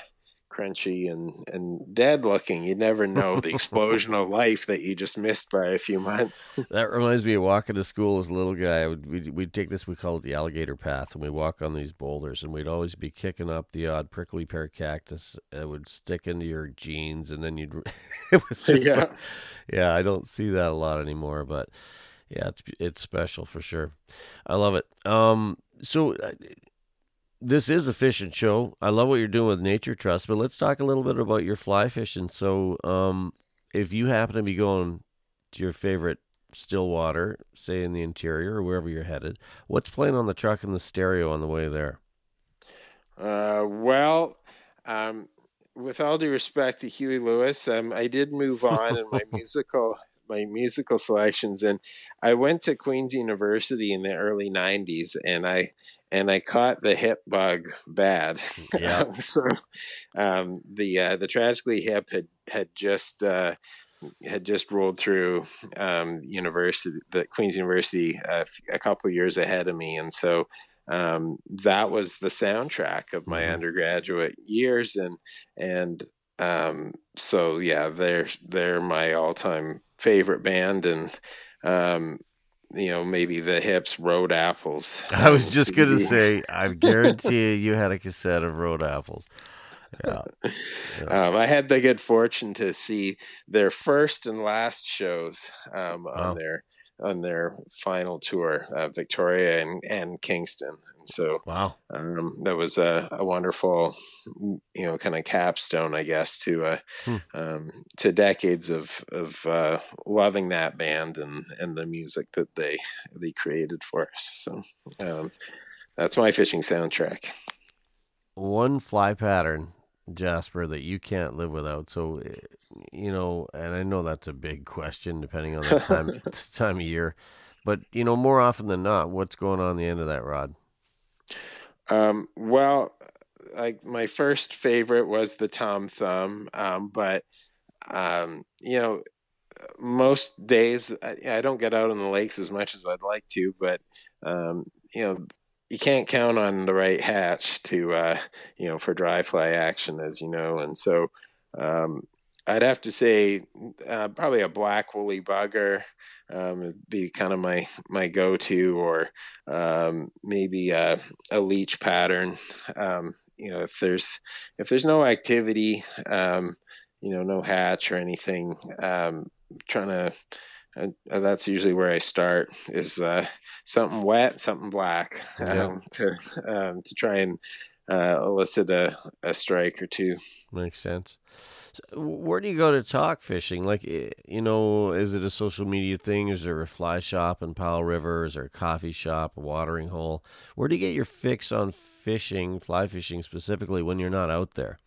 crunchy and and dead looking you never know the explosion of life that you just missed by a few months That reminds me of walking to school as a little guy. We'd, we'd take this, we call it the alligator path, and we walk on these boulders, and we'd always be kicking up the odd prickly pear cactus that would stick into your jeans, and then you'd. it was yeah like- yeah, I don't see that a lot anymore, but yeah, it's it's special for sure. I love it. Um, so uh, this is a fishing show. I love what you're doing with Nature Trust, but let's talk a little bit about your fly fishing. So, um, if you happen to be going to your favorite Stillwater, say in the interior or wherever you're headed, what's playing on the truck and the stereo on the way there? Uh, well, um, with all due respect to Huey Lewis, um, I did move on in my musical my musical selections, and I went to Queen's University in the early '90s, and I and I caught the hip bug bad. Yeah. so um, the uh, the tragically hip had had just. Uh, had just rolled through um, university, the Queen's University, uh, a couple years ahead of me, and so um, that was the soundtrack of my Mhm. undergraduate years and and um, so yeah they're they're my all-time favorite band and um, you know maybe the hips road apples I was just gonna say, I guarantee you, had a cassette of Road Apples. Yeah, yeah. um, I had the good fortune to see their first and last shows um, Wow. on their on their final tour, uh, Victoria and, and Kingston, and so wow. um, that was a, a wonderful, you know, kind of capstone, I guess, to uh, Hmm. um, to decades of of uh, loving that band and and the music that they they created for us. So um, that's my fishing soundtrack. one fly pattern, Jasper, that you can't live without. So, eh, you know, and I know that's a big question depending on the time time of year, but you know, more often than not, what's going on the end of that rod? Um, well, like my first favorite was the Tom Thumb, um, but um, you know, most days I, I don't get out on the lakes as much as I'd like to, but um, you know, you can't count on the right hatch to uh, you know for dry fly action, as you know, and so um, I'd have to say uh, probably a black woolly bugger um, be kind of my my go-to, or um, maybe a, a leech pattern. Um, you know, if there's if there's no activity, um, you know, no hatch or anything. Um, trying to. Uh, that's usually where I start is uh, something wet, something black, um, yeah. to um, to try and uh, elicit a, a strike or two. Makes sense. So where do you go to talk fishing? Like, eh, you know, is it a social media thing? Is there a fly shop in Powell River? Is there a coffee shop, a watering hole? Where do you get your fix on fishing, fly fishing specifically, when you're not out there?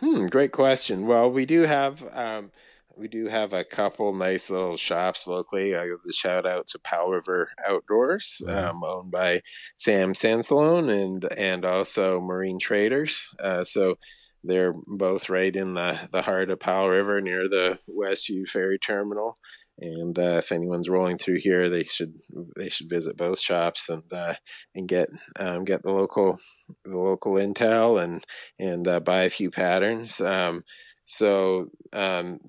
Hmm, great question. Well, we do have um, we do have a couple nice little shops locally. I give the shout out to Powell River Outdoors, um, owned by Sam Sansalone and and also Marine Traders. Uh, so they're both right in the, the heart of Powell River near the Westview Ferry Terminal. And uh, if anyone's rolling through here, they should they should visit both shops and uh, and get um, get the local the local intel and and uh, buy a few patterns. Um, so um,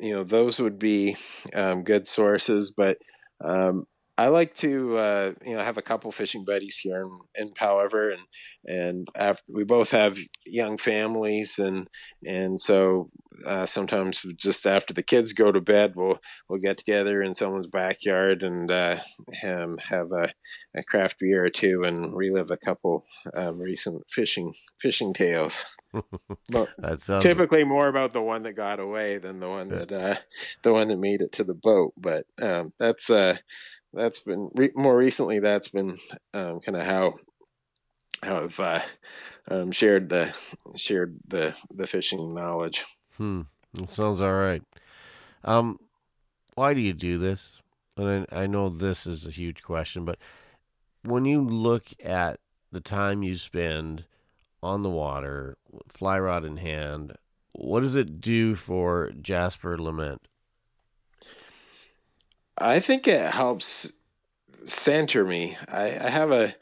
you know those would be um, good sources, but um, I like to uh, you know have a couple fishing buddies here in, in Powell and and after, we both have young families, and and so uh, sometimes just after the kids go to bed, we'll we'll get together in someone's backyard and uh, have a, a, craft beer or two and relive a couple um, recent fishing fishing tales. but sounds... typically more about the one that got away than the one that uh, the one that made it to the boat. But um, that's uh that's been re- more recently. That's been um, kind of how how I've uh, um, shared the shared the the fishing knowledge. Hmm. sounds all right. Um, why do you do this? And I, I know this is a huge question, but when you look at the time you spend on the water, fly rod in hand, what does it do for Jasper Lament? I think it helps center me. I, I have a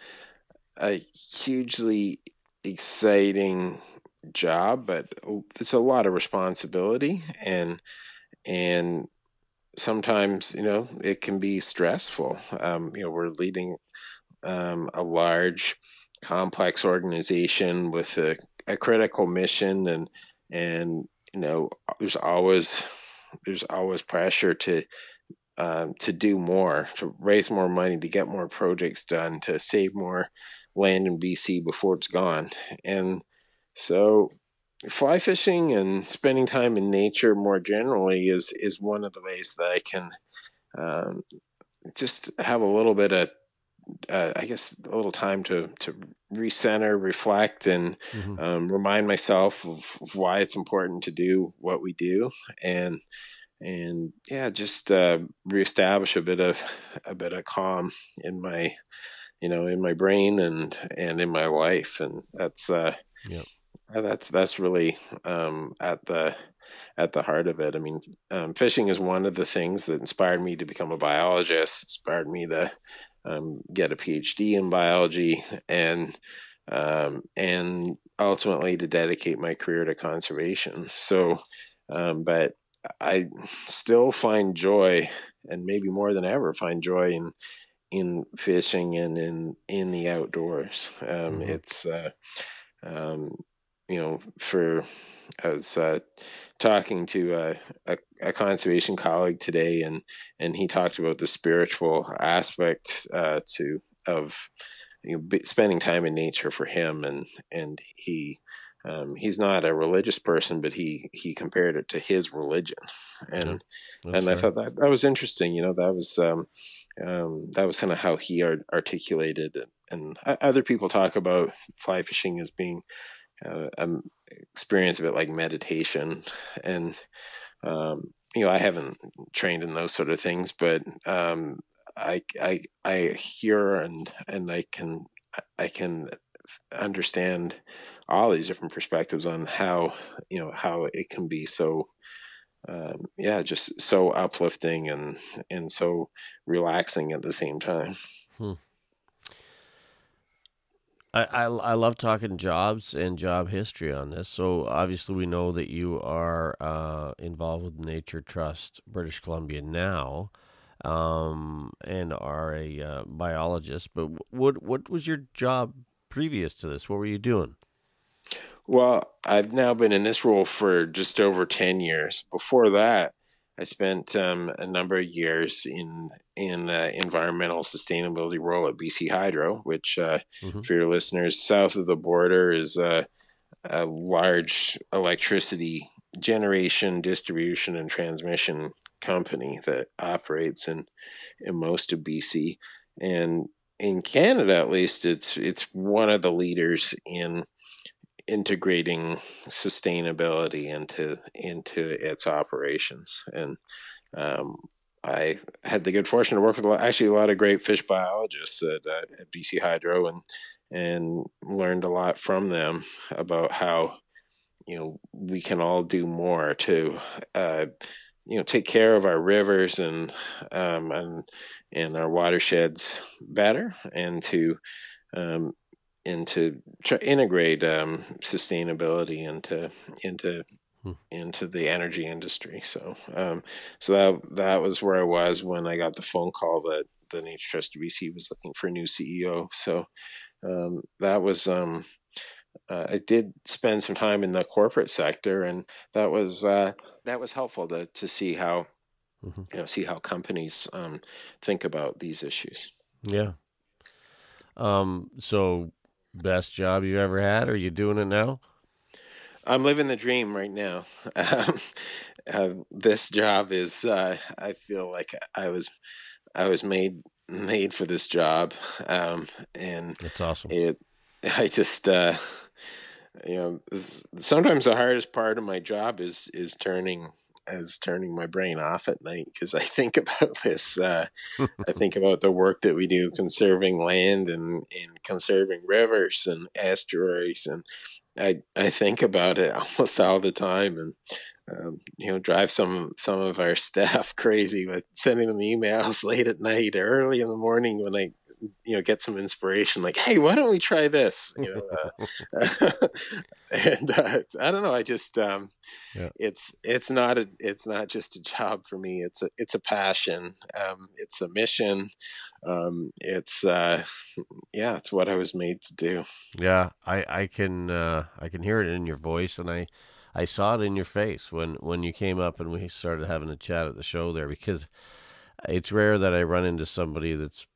a hugely exciting job, but it's a lot of responsibility and and sometimes you know it can be stressful. Um, you know, we're leading um, a large, complex organization with a, a critical mission, and and you know, there's always there's always pressure to um, to do more, to raise more money, to get more projects done, to save more land in BC before it's gone. And so fly fishing and spending time in nature more generally is is one of the ways that I can um, just have a little bit of uh, I guess a little time to to recenter, reflect, and mm-hmm. um, remind myself of, of, why it's important to do what we do, and and yeah, just uh, reestablish a bit of a bit of calm in my, you know, in my brain and and in my life, and that's uh, yeah, that's that's really um, at the at the heart of it. I mean, um, fishing is one of the things that inspired me to become a biologist, inspired me to um, get a PhD in biology, and um, and ultimately to dedicate my career to conservation. So, um, but I still find joy, and maybe more than ever, find joy in in fishing and in in the outdoors. Um, mm-hmm. It's uh, um, you know, for I was uh, talking to a, a, a, conservation colleague today, and and he talked about the spiritual aspect uh, to of you know, spending time in nature for him, and and he um, he's not a religious person, but he he compared it to his religion, and yeah, and fair. I thought that that was interesting. You know, that was um, um, that was kind of how he art- articulated it. And other people talk about fly fishing as being uh, an experience of it like meditation, and um, you know, I haven't trained in those sort of things, but um, I I I hear and and I can I can understand all these different perspectives on how you know how it can be so um, yeah just so uplifting and and so relaxing at the same time hmm. I, I, I love talking jobs and job history on this. So obviously, we know that you are uh, involved with Nature Trust British Columbia now, um, and are a uh, biologist. But what what was your job previous to this? What were you doing? Well, I've now been in this role for just over 10 years. Before that, I spent um, a number of years in in uh, environmental sustainability role at BC Hydro, which, uh, Mhm. for your listeners, south of the border is uh, a large electricity generation, distribution, and transmission company that operates in in most of BC, and in Canada, at least, it's it's one of the leaders in integrating sustainability into into its operations. And um, I had the good fortune to work with a lot, actually a lot of great fish biologists at, uh, at BC Hydro, and and learned a lot from them about how you know we can all do more to uh, you know take care of our rivers and um, and and our watersheds better, and to um, and to try, integrate um, sustainability into into Hmm. into the energy industry. So um, so that that was where I was when I got the phone call that the Nature Trust BC was looking for a new CEO. So um, that was um, uh, I did spend some time in the corporate sector, and that was uh, that was helpful to to see how Mhm. you know see how companies um, think about these issues. Yeah. Um. So, best job you ever had? Are you doing it now? I'm living the dream right now. Um, uh, this job is uh, I feel like I was I was made made for this job, um, and That's awesome. it I just uh, you know sometimes the hardest part of my job is is turning is turning my brain off at night because I think about this. Uh, I think about the work that we do conserving land and, and conserving rivers and estuaries, and I I think about it almost all the time, and um, you know, drive some some of our staff crazy with sending them emails late at night, or early in the morning when I you know get some inspiration, like, hey, why don't we try this? You know, uh, and uh, I don't know, I just um, Yeah. it's it's not a it's not just a job for me. It's a it's a passion. Um, it's a mission. Um, it's uh, yeah, it's what I was made to do. Yeah, I I can uh, I can hear it in your voice, and I I saw it in your face when when you came up and we started having a chat at the show there because it's rare that I run into somebody that's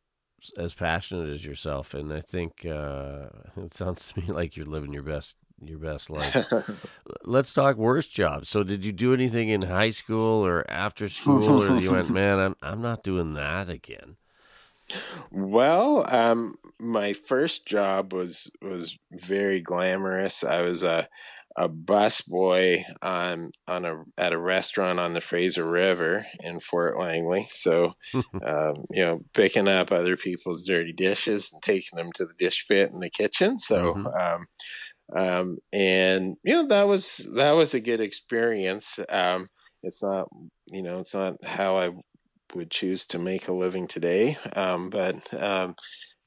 as passionate as yourself, and I think uh, it sounds to me like you're living your best your best life. Let's talk worst job. So, did you do anything in high school or after school, or you went, man, I'm I'm not doing that again? Well, um, my first job was was very glamorous. I was a a bus boy on on a at a restaurant on the Fraser River in Fort Langley. So, um, you know, picking up other people's dirty dishes and taking them to the dish pit in the kitchen. So, um, um, and you know that was that was a good experience. Um, it's not you know it's not how I would choose to make a living today, um, but um,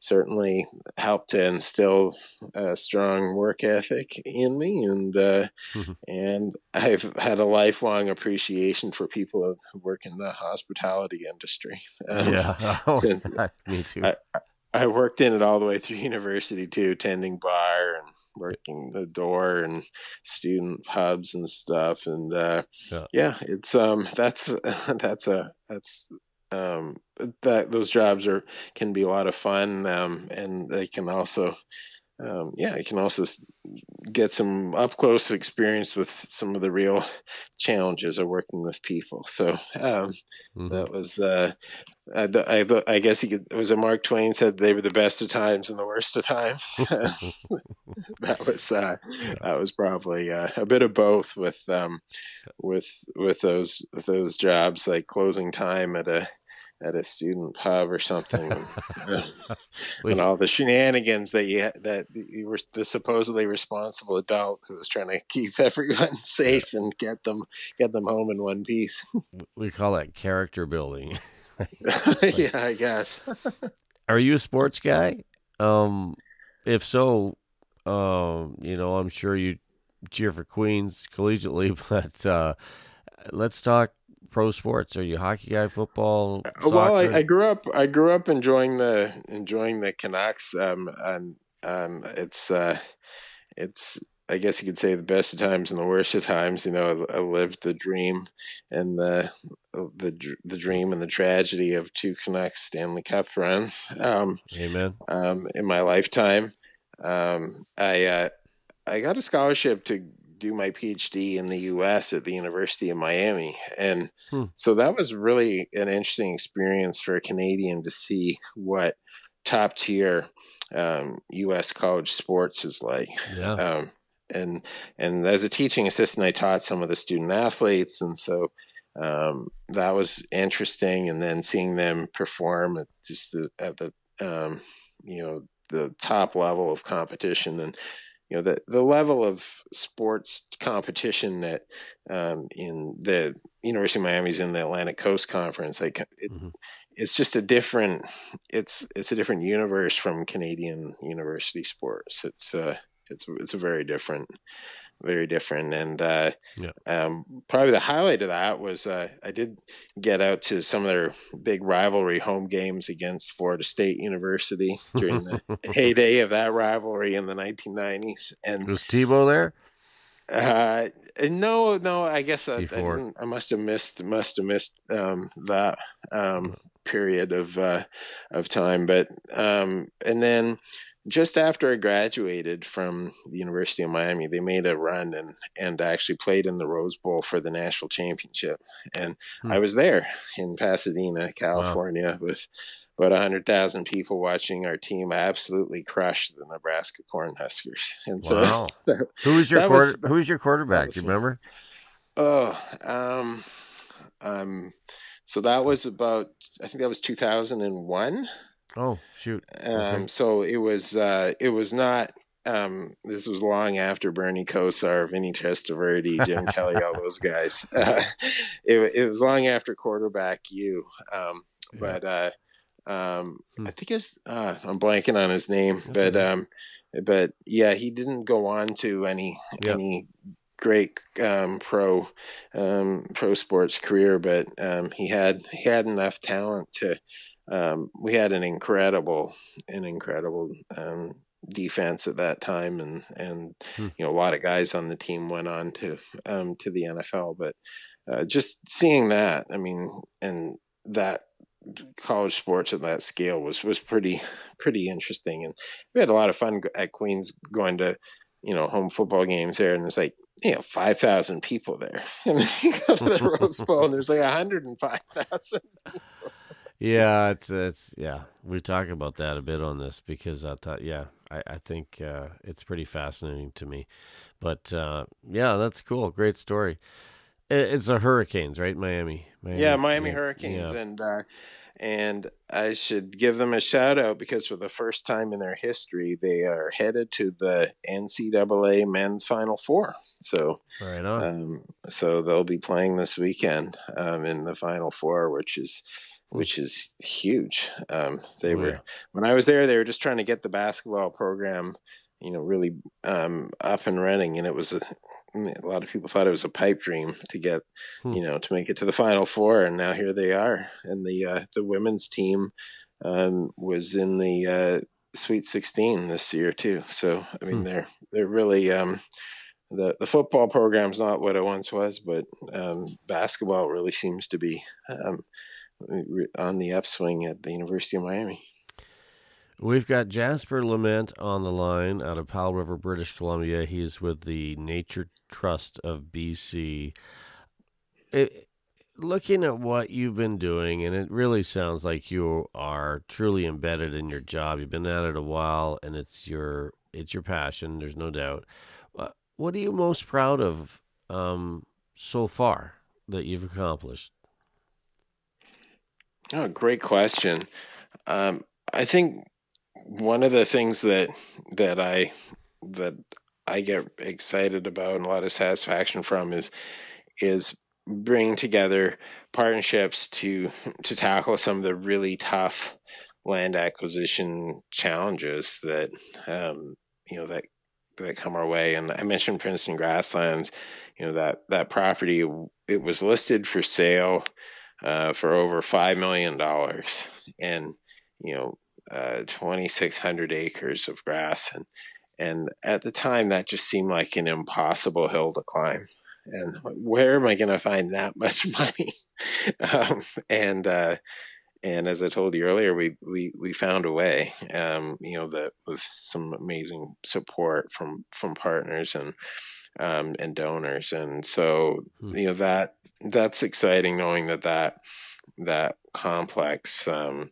certainly helped to instill a strong work ethic in me, and uh, Mhm. and I've had a lifelong appreciation for people who work in the hospitality industry. Um, yeah, since- me too. I- I worked in it all the way through university too, tending bar and working the door and student pubs and stuff. And uh, Yeah. yeah. it's um that's that's a that's um that those jobs are can be a lot of fun um and they can also um yeah you can also get some up close experience with some of the real challenges of working with people so um Mhm. that was uh I, I, I guess he could, it was a Mark Twain said they were the best of times and the worst of times. that was uh, that was probably uh, a bit of both with um, with with those those jobs like closing time at a at a student pub or something, and, and all the shenanigans that you that you were the supposedly responsible adult who was trying to keep everyone safe and get them get them home in one piece. we call that character building. yeah, I guess. Are you a sports guy? Um, if so, um, you know, I'm sure you cheer for Queens collegiately, but uh, let's talk pro sports. Are you hockey guy, football, Uh, Well, I. I grew up. I grew up enjoying the enjoying the Canucks. Um, and um, it's uh, it's I guess you could say the best of times and the worst of times. You know, I, I lived the dream and the the the dream and the tragedy of two Canucks Stanley Cup runs. Um, Amen. Um, in my lifetime, um, I uh, I got a scholarship to do my PhD in the U.S. at the University of Miami, and hmm. so that was really an interesting experience for a Canadian to see what top tier um, U.S. college sports is like. Yeah. Um, and and as a teaching assistant, I taught some of the student athletes, and so um, that was interesting. And then seeing them perform at just the, at the um, you know the top level of competition and you know the the level of sports competition that um, in the University of Miami's in the Atlantic Coast Conference, like it, mm-hmm. it's just a different it's it's a different universe from Canadian university sports. It's uh it's it's a very different very different. And uh, yeah. um, probably the highlight of that was uh, I did get out to some of their big rivalry home games against Florida State University during the heyday of that rivalry in the 1990s. And was Tebow there? Uh, no, no. I guess I, I, I, must have missed must have missed um, that um, period of uh, of time. But um, and then just after I graduated from the University of Miami, they made a run and and actually played in the Rose Bowl for the national championship. And hmm. I was there in Pasadena, California, wow. with about hundred thousand people watching our team absolutely crush the Nebraska Cornhuskers. And so, wow. who was your quarter, was, who was your quarterback? Do you remember? Oh, um, um, so that was about I think that was two thousand and one. Oh shoot! Um, okay. So it was uh, it was not. Um, this was long after Bernie Kosar, Vinny Testaverde, Jim Kelly, all those guys. Uh, it, it, was long after quarterback you, um, yeah. but uh, um, hmm. I think it's uh, I'm blanking on his name, That's but um, but yeah, he didn't go on to any yep. any great um, pro um, pro sports career, but um, he had he had enough talent to um, we had an incredible, an incredible um, defense at that time, and and hmm. you know a lot of guys on the team went on to um, to the NFL. But uh, just seeing that, I mean, and that college sports at that scale was was pretty pretty interesting, and we had a lot of fun at Queens going to you know home football games there, and it's like you know five thousand people there, and then you go to the Rose Bowl, and there's like hundred and five thousand. Yeah, it's it's yeah. We talk about that a bit on this because I thought yeah, I I think uh, it's pretty fascinating to me, but uh, yeah, that's cool. Great story. It's the Hurricanes, right? Miami. Miami. Yeah, Miami yeah. Hurricanes, yeah. and uh, and I should give them a shout out because for the first time in their history, they are headed to the NCAA Men's Final Four. So right on. Um, so they'll be playing this weekend um, in the Final Four, which is which is huge. Um, they oh, were when I was there, they were just trying to get the basketball program, you know, really um, up and running, and it was a, a, lot of people thought it was a pipe dream to get, hmm. you know, to make it to the Final Four, and now here they are, and the uh, the women's team um, was in the uh, Sweet 16 this year too. So I mean, hmm. they're they're really um, the the football program's not what it once was, but um, basketball really seems to be um, on the upswing at the University of Miami. We've got Jasper Lament on the line out of Powell River, British Columbia. He's with the Nature Trust of BC. It, looking at what you've been doing, and it really sounds like you are truly embedded in your job. You've been at it a while, and it's your it's your passion. There's no doubt. Uh, what are you most proud of um, so far that you've accomplished? Oh, great question. Um, I think one of the things that that I that I get excited about and a lot of satisfaction from is is bringing together partnerships to to tackle some of the really tough land acquisition challenges that um, you know that that come our way. And I mentioned Princeton Grasslands. You know that that property it was listed for sale uh, for over five million dollars and you know uh, 2,600 acres of grass and and at the time that just seemed like an impossible hill to climb. And where am I going to find that much money? um, and uh, and as I told you earlier, we we we found a way. Um, you know that with some amazing support from from partners and um, and donors, and so hmm. you know that that's exciting knowing that that that complex um,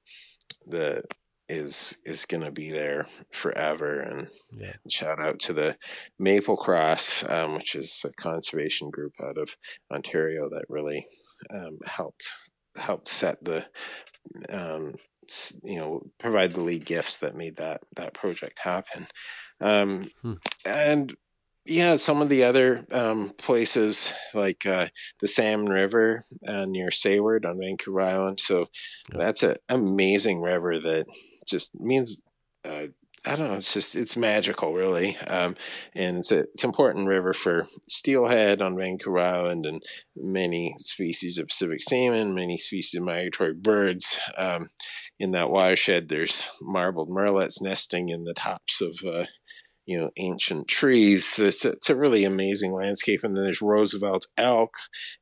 the is is going to be there forever. And yeah. shout out to the Maple Cross, um, which is a conservation group out of Ontario that really um, helped helped set the um, you know provide the lead gifts that made that that project happen. Um, hmm. And yeah, some of the other um, places like uh, the Salmon River uh, near Sayward on Vancouver Island. So yeah. that's an amazing river that just means uh, I don't know. It's just it's magical, really, um, and it's a it's important river for steelhead on Vancouver Island and many species of Pacific salmon, many species of migratory birds. Um, in that watershed, there's marbled murrelets nesting in the tops of uh, you know ancient trees. It's a, it's a, really amazing landscape, and then there's Roosevelt's elk,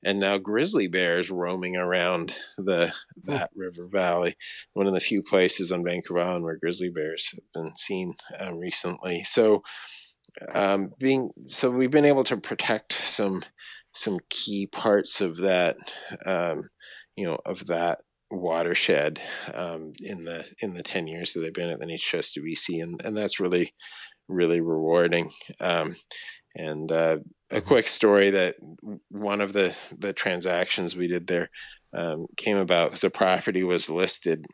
and now grizzly bears roaming around the that river valley. One of the few places on Vancouver Island where grizzly bears have been seen um, recently. So, um, being so we've been able to protect some some key parts of that, um, you know, of that watershed um, in the in the 10 years that I've been at the Nature Trust of BC and and that's really really rewarding. Um, and uh, a mm-hmm. quick story that one of the the transactions we did there um, came about because a property was listed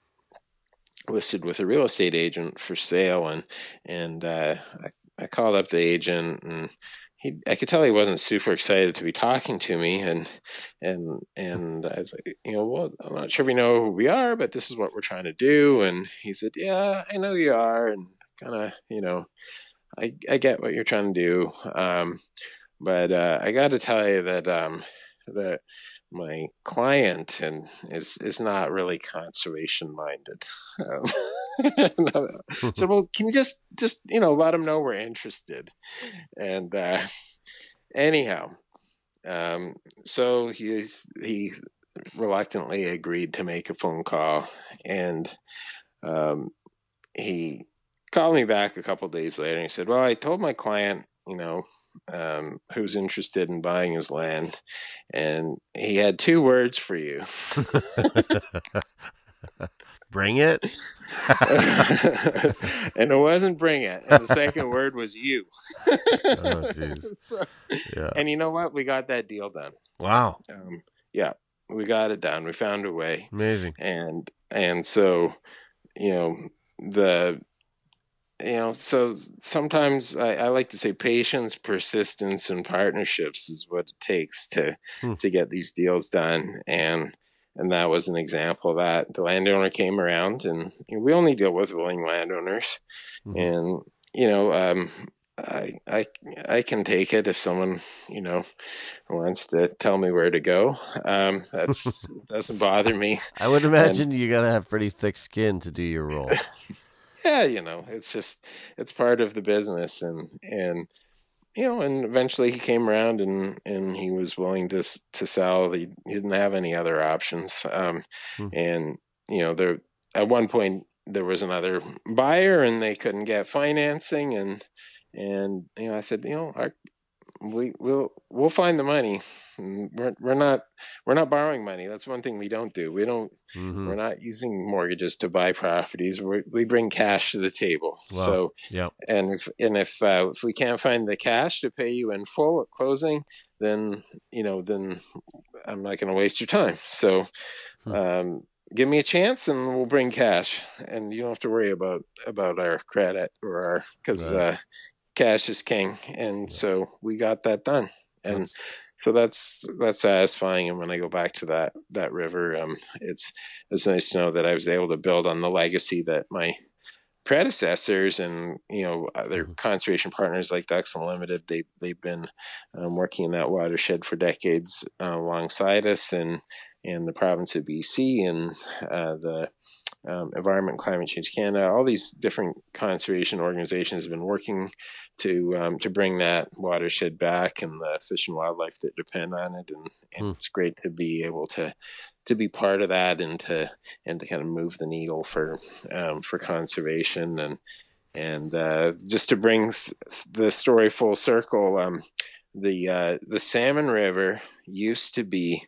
listed with a real estate agent for sale, and and uh, I, I called up the agent and. He, I could tell he wasn't super excited to be talking to me, and and and I was like, you know, well, I'm not sure if you know who we are, but this is what we're trying to do. And he said, yeah, I know you are, and kind of, you know, I, I get what you're trying to do. Um, but uh, I got to tell you that um, that my client and is is not really conservation minded. Um, so well, can you just just you know let them know we're interested? And uh, anyhow, um, so he's he reluctantly agreed to make a phone call, and um, he called me back a couple days later and he said, "Well, I told my client, you know, um, who's interested in buying his land, and he had two words for you." bring it. and it wasn't bring it. And the second word was you. oh, so, yeah. And you know what? We got that deal done. Wow. Um, yeah, we got it done. We found a way. Amazing. And and so, you know, the you know so sometimes I, I, like to say patience persistence and partnerships is what it takes to hmm. to get these deals done and and that was an example of that the landowner came around and you know, we only deal with willing landowners hmm. and you know um, I, I I can take it if someone you know wants to tell me where to go. Um, that's doesn't bother me. I would imagine and, you got to have pretty thick skin to do your role. yeah, you know, it's just it's part of the business, and and you know, and eventually he came around and and he was willing to to sell. He, he didn't have any other options, um, hmm. and you know, there at one point there was another buyer and they couldn't get financing, and and you know, I said, you know, our we we'll we'll find the money. We're we're not we're not borrowing money. That's one thing we don't do. We don't mm-hmm. we're not using mortgages to buy properties. We we bring cash to the table. Wow. So yeah, and if and if uh, if we can't find the cash to pay you in full at closing, then you know then I'm not going to waste your time. So. Hmm. Um, give me a chance and we'll bring cash and you don't have to worry about about our credit or our because right. uh, cash is king, and so we got that done, and so that's that's satisfying. And when I go back to that that river, um, it's it's nice to know that I was able to build on the legacy that my predecessors and you know other mm-hmm. conservation partners like Ducks Unlimited they they've been um, working in that watershed for decades uh, alongside us and in the province of BC and uh, the um, Environment Climate Change Canada, all these different conservation organizations have been working to um, to bring that watershed back and the fish and wildlife that depend on it, and, and Hmm. it's great to be able to to be part of that and to and to kind of move the needle for um, for conservation and and uh, just to bring the story full circle, um, the uh, the Salmon River used to be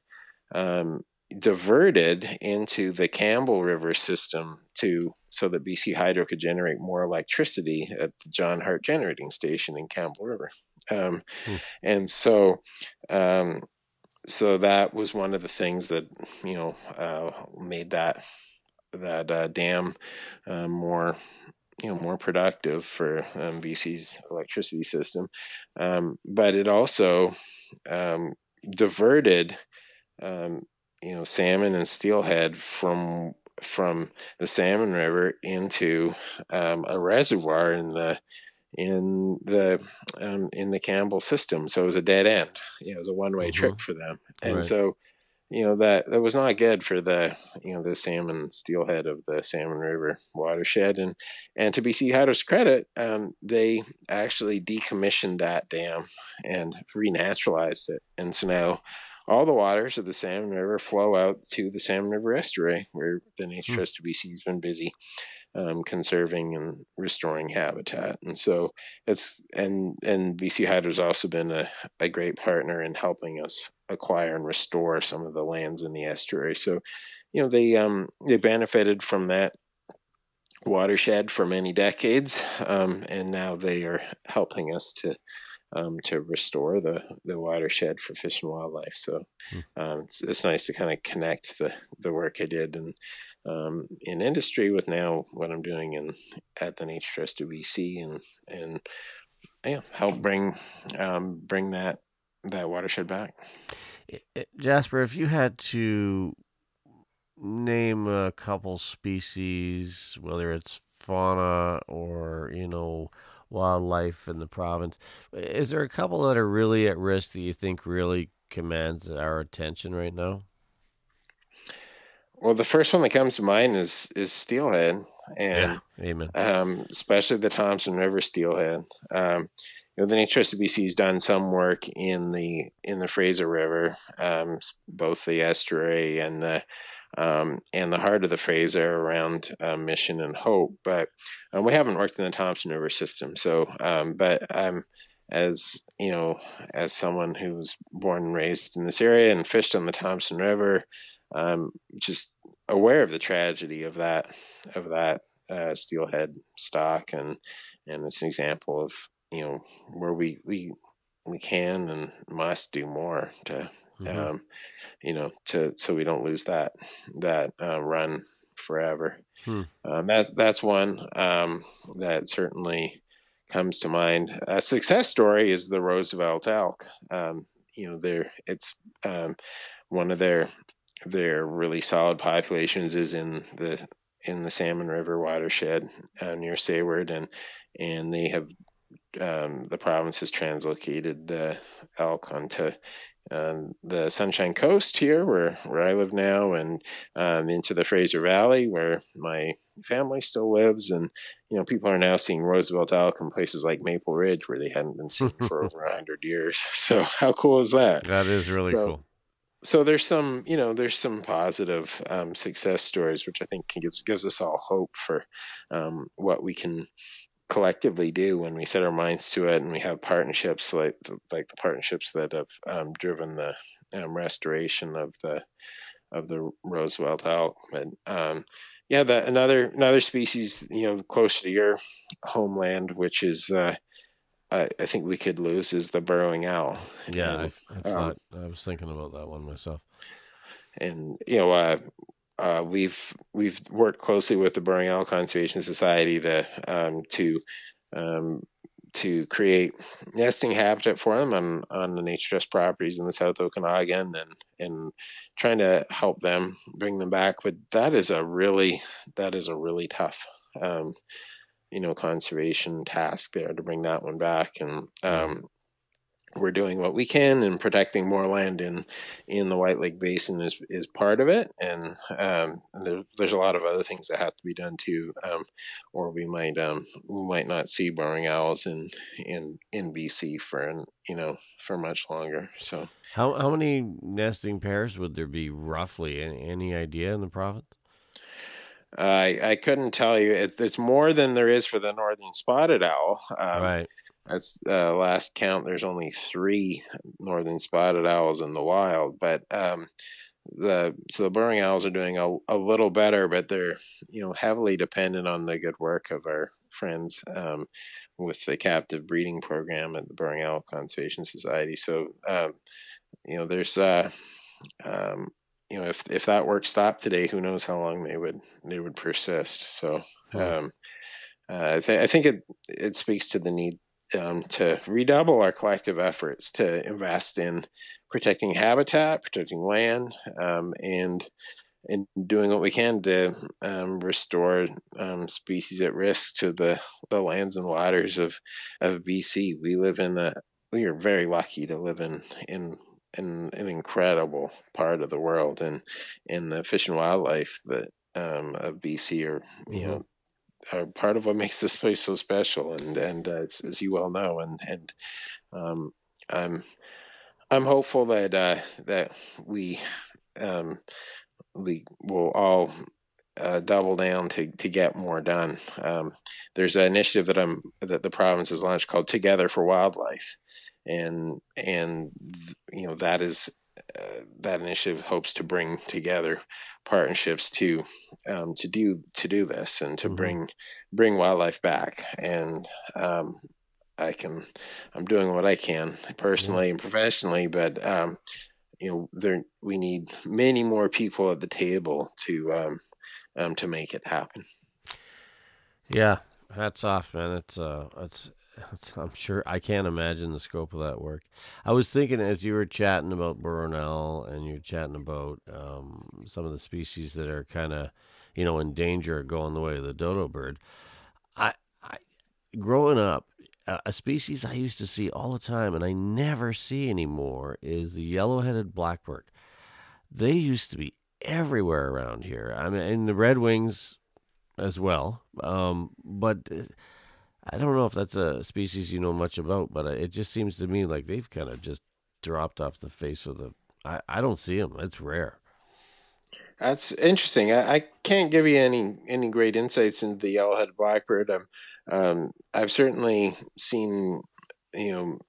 um, diverted into the Campbell River system to so that BC Hydro could generate more electricity at the John Hart Generating Station in Campbell River, um, Hmm. and so. Um, so that was one of the things that you know uh, made that that uh, dam uh, more you know more productive for um, BC's electricity system, um, but it also um, diverted um, you know salmon and steelhead from from the Salmon River into um, a reservoir in the in the um, in the Campbell system. So it was a dead end. You know, it was a one way Mhm. trip for them, and Right. so you know that that was not good for the you know the salmon steelhead of the Salmon River watershed. And and to BC Hydro's credit, um, they actually decommissioned that dam and renaturalized it, and so now. All the waters of the Salmon River flow out to the Salmon River estuary, where the Nature Hmm. Trust of BC has been busy um, conserving and restoring habitat. And so it's and and BC Hydro's also been a, a great partner in helping us acquire and restore some of the lands in the estuary. So, you know, they um they benefited from that watershed for many decades, um, and now they are helping us to um, to restore the the watershed for fish and wildlife. So Hmm. um, it's it's nice to kind of connect the the work I did and um, in industry with now what I'm doing in at the Nature Trust of BC and and yeah, help bring um, bring that that watershed back. Jasper, if you had to name a couple species, whether it's fauna or you know wildlife in the province, is there a couple that are really at risk that you think really commands our attention right now? Well, the first one that comes to mind is is steelhead, and amen. um, especially the Thompson River steelhead. Um, you know, the Nature Trust of done some work in the in the Fraser River, um, both the estuary and the um, and the heart of the Fraser around uh, Mission and Hope, but um, we haven't worked in the Thompson River system. So, um, but um, as you know, as someone who was born and raised in this area and fished on the Thompson River, um, just aware of the tragedy of that of that uh, steelhead stock, and and it's an example of you know where we we we can and must do more to Mhm. um, you know to so we don't lose that that uh, run forever. Hmm. Um, that that's one um, that certainly comes to mind. A success story is the Roosevelt elk. Um, you know, they're it's um, one of their their really solid populations is in the in the Salmon River watershed uh, near Sayward, and and they have um, the province has translocated the elk onto um, the Sunshine Coast here, where where I live now, and um, into the Fraser Valley, where my family still lives, and you know people are now seeing Roosevelt elk in places like Maple Ridge, where they hadn't been seen for over a hundred years. So how cool is that? That is really So- cool. so there's some you know there's some positive um, success stories which i think can gives gives us all hope for um, what we can collectively do when we set our minds to it and we have partnerships like the, like the partnerships that have um, driven the um, restoration of the of the roosevelt elk but um, yeah that another another species you know closer to your homeland which is uh, I, I think we could lose is the burrowing owl Yeah, I, And, I um, thought I was thinking about that one myself. and you know uh, uh, we've we've worked closely with the Burrowing Owl Conservation Society to um, to um, to create nesting habitat for them on on the nature trust properties in the South Okanagan and and trying to help them bring them back. But that is a really that is a really tough um, you know conservation task there to bring that one back and um, we're doing what we can and protecting more land in in the White Lake Basin is is part of it, and um, there, there's a lot of other things that have to be done too, um, or we might um, we might not see burrowing owls in in in BC for an, you know for much longer. So how how many nesting pairs would there be roughly? Any, any idea in the province? I I couldn't tell you. It, it's more than there is for the northern spotted owl. Um, right. That's uh, last count. There's only three northern spotted owls in the wild, but um, the so the burrowing owls are doing a, a little better, but they're you know heavily dependent on the good work of our friends um, with the captive breeding program at the Burrowing Owl Conservation Society. So um, you know there's uh, um, you know if if that work stopped today, who knows how long they would they would persist. So. Um, uh, I, th- I think it it speaks to the need um, to redouble our collective efforts to invest in protecting habitat, protecting land, um, and and doing what we can to um, restore um, species at risk to the, the lands and waters of of BC. We live in a we are very lucky to live in in in an incredible part of the world, and in the fish and wildlife that um, of BC are you mm-hmm. know are part of what makes this place so special, and and uh, as, you well know, and and um, I'm I'm hopeful that uh, that we um, we will all uh, double down to to get more done. Um, there's an initiative that I'm that the province has launched called Together for Wildlife, and and you know that is uh, that initiative hopes to bring together partnerships to um, to do to do this and to mm-hmm. bring bring wildlife back. And um, I can I'm doing what I can personally and professionally, but um, you know there we need many more people at the table to um, um, to make it happen. Yeah, hats off, man. It's uh, it's I'm sure I can't imagine the scope of that work. I was thinking as you were chatting about owl and you're chatting about um, some of the species that are kind of, you know, in danger of going the way of the dodo bird. I, I growing up, a species I used to see all the time and I never see anymore is the yellow-headed blackbird. They used to be everywhere around here. I mean, and the red wings as well. Um, but uh, I don't know if that's a species you know much about, but it just seems to me like they've kind of just dropped off the face of the. I, I don't see them. It's rare. That's interesting. I, I can't give you any any great insights into the yellowhead blackbird. Um, um, I've certainly seen you know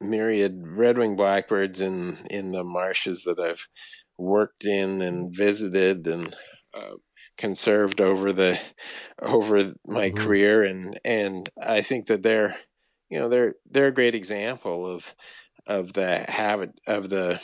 myriad red-winged blackbirds in in the marshes that I've worked in and visited, and uh, conserved over the over my mm-hmm. career and and I think that they're you know they're they're a great example of of the habit of the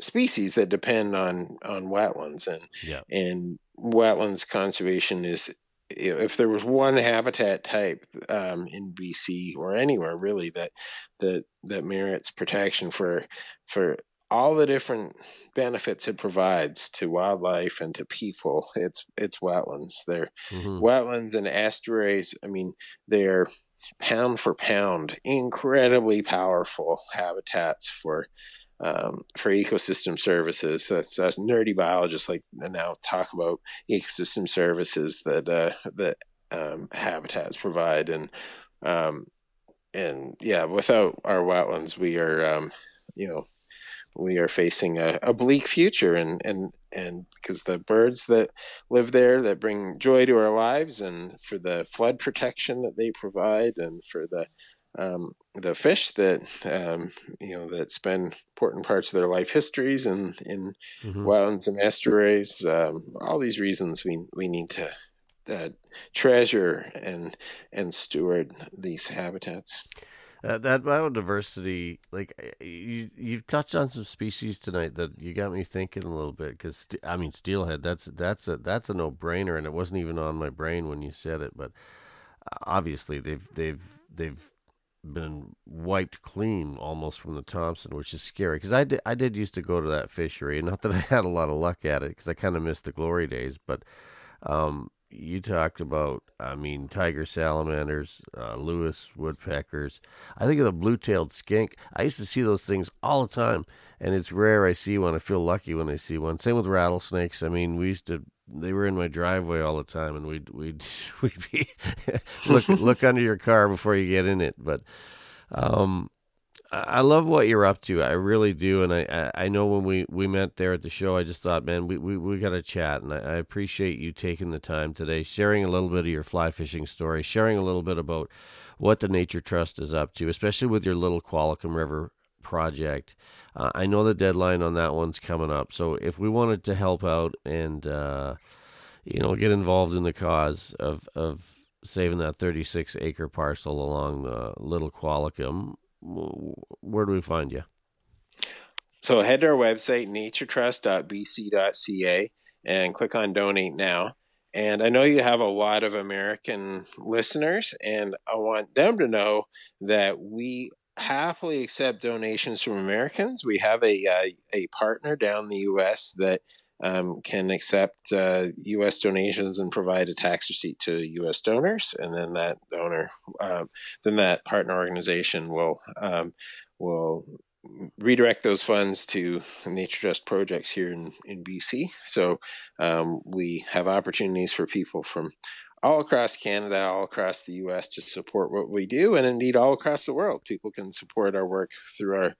species that depend on on wetlands and yeah. and wetlands conservation is if there was one habitat type um, in BC or anywhere really that that that merits protection for for all the different benefits it provides to wildlife and to people. It's it's wetlands. They're mm-hmm. wetlands and estuaries. I mean, they're pound for pound incredibly powerful habitats for um, for ecosystem services. That's us nerdy biologists like now talk about ecosystem services that uh, that um, habitats provide and um, and yeah, without our wetlands, we are um, you know we are facing a, a, bleak future and and and because the birds that live there that bring joy to our lives and for the flood protection that they provide and for the um, the fish that um, you know that spend important parts of their life histories in in mm-hmm. wetlands and estuaries um, all these reasons we we need to uh, treasure and and steward these habitats uh, that biodiversity, like eh, you, you've touched on some species tonight that you got me thinking a little bit. Because I mean, steelhead, that's that's a that's a no brainer, and it wasn't even on my brain when you said it. But uh, obviously, they've they've they've been wiped clean almost from the Thompson, which is scary. Because I did I did used to go to that fishery, not that I had a lot of luck at it, because I kind of missed the glory days, but um, you talked about, I mean, tiger salamanders, uh, Lewis woodpeckers. I think of the blue-tailed skink. I used to see those things all the time, and it's rare I see one. I feel lucky when I see one. Same with rattlesnakes. I mean, we used to. They were in my driveway all the time, and we'd we'd we'd be look look under your car before you get in it. But um, I love what you're up to. I really do, and I, I know when we, we met there at the show, I just thought, man, we we, we got to chat, and I, I appreciate you taking the time today, sharing a little bit of your fly fishing story, sharing a little bit about what the Nature Trust is up to, especially with your little Qualicum River project. Uh, I know the deadline on that one's coming up, so if we wanted to help out and uh, you know get involved in the cause of of saving that 36 acre parcel along the Little Qualicum, where do we find you? So head to our website, naturetrust.bc.ca, and click on donate now. And I know you have a lot of American listeners, and I want them to know that we happily accept donations from Americans. We have a uh, a partner down in the U.S. that um, can accept uh, U.S. donations and provide a tax receipt to U.S. donors, and then that donor, um, then that partner organization will um, will redirect those funds to nature trust projects here in, in BC. So um, we have opportunities for people from all across Canada, all across the US to support what we do, and indeed all across the world. People can support our work through our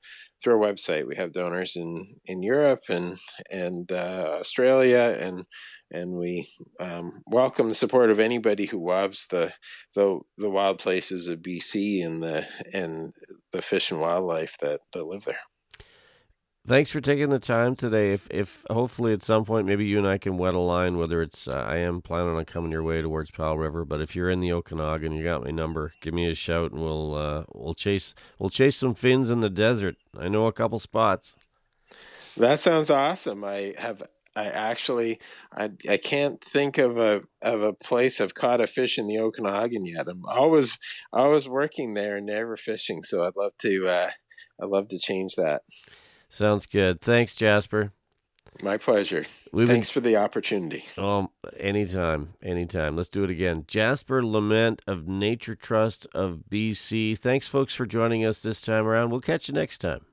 through our website. We have donors in in Europe and and uh, Australia, and and we um, welcome the support of anybody who loves the the the wild places of BC and the and the fish and wildlife that that live there thanks for taking the time today. If if hopefully at some point maybe you and I can wet a line. Whether it's uh, I am planning on coming your way towards Powell River, but if you're in the Okanagan, you got my number. Give me a shout and we'll uh, we'll chase we'll chase some fins in the desert. I know a couple spots. That sounds awesome. I have I actually I I can't think of a of a place I've caught a fish in the Okanagan yet. I'm always always working there and never fishing, so I'd love to uh, I'd love to change that. Sounds good. Thanks, Jasper. My pleasure. We've Thanks been... for the opportunity. Um, anytime, anytime. Let's do it again. Jasper Lament of Nature Trust of BC. Thanks, folks, for joining us this time around. We'll catch you next time.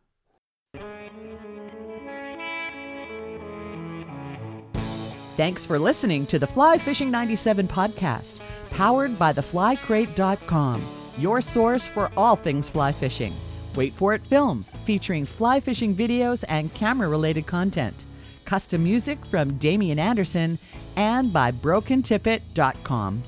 Thanks for listening to the Fly Fishing 97 podcast, powered by theflycrate.com, your source for all things fly fishing. Wait for It Films, featuring fly fishing videos and camera related content. Custom music from Damion Anderson and by BrokenTippet.com.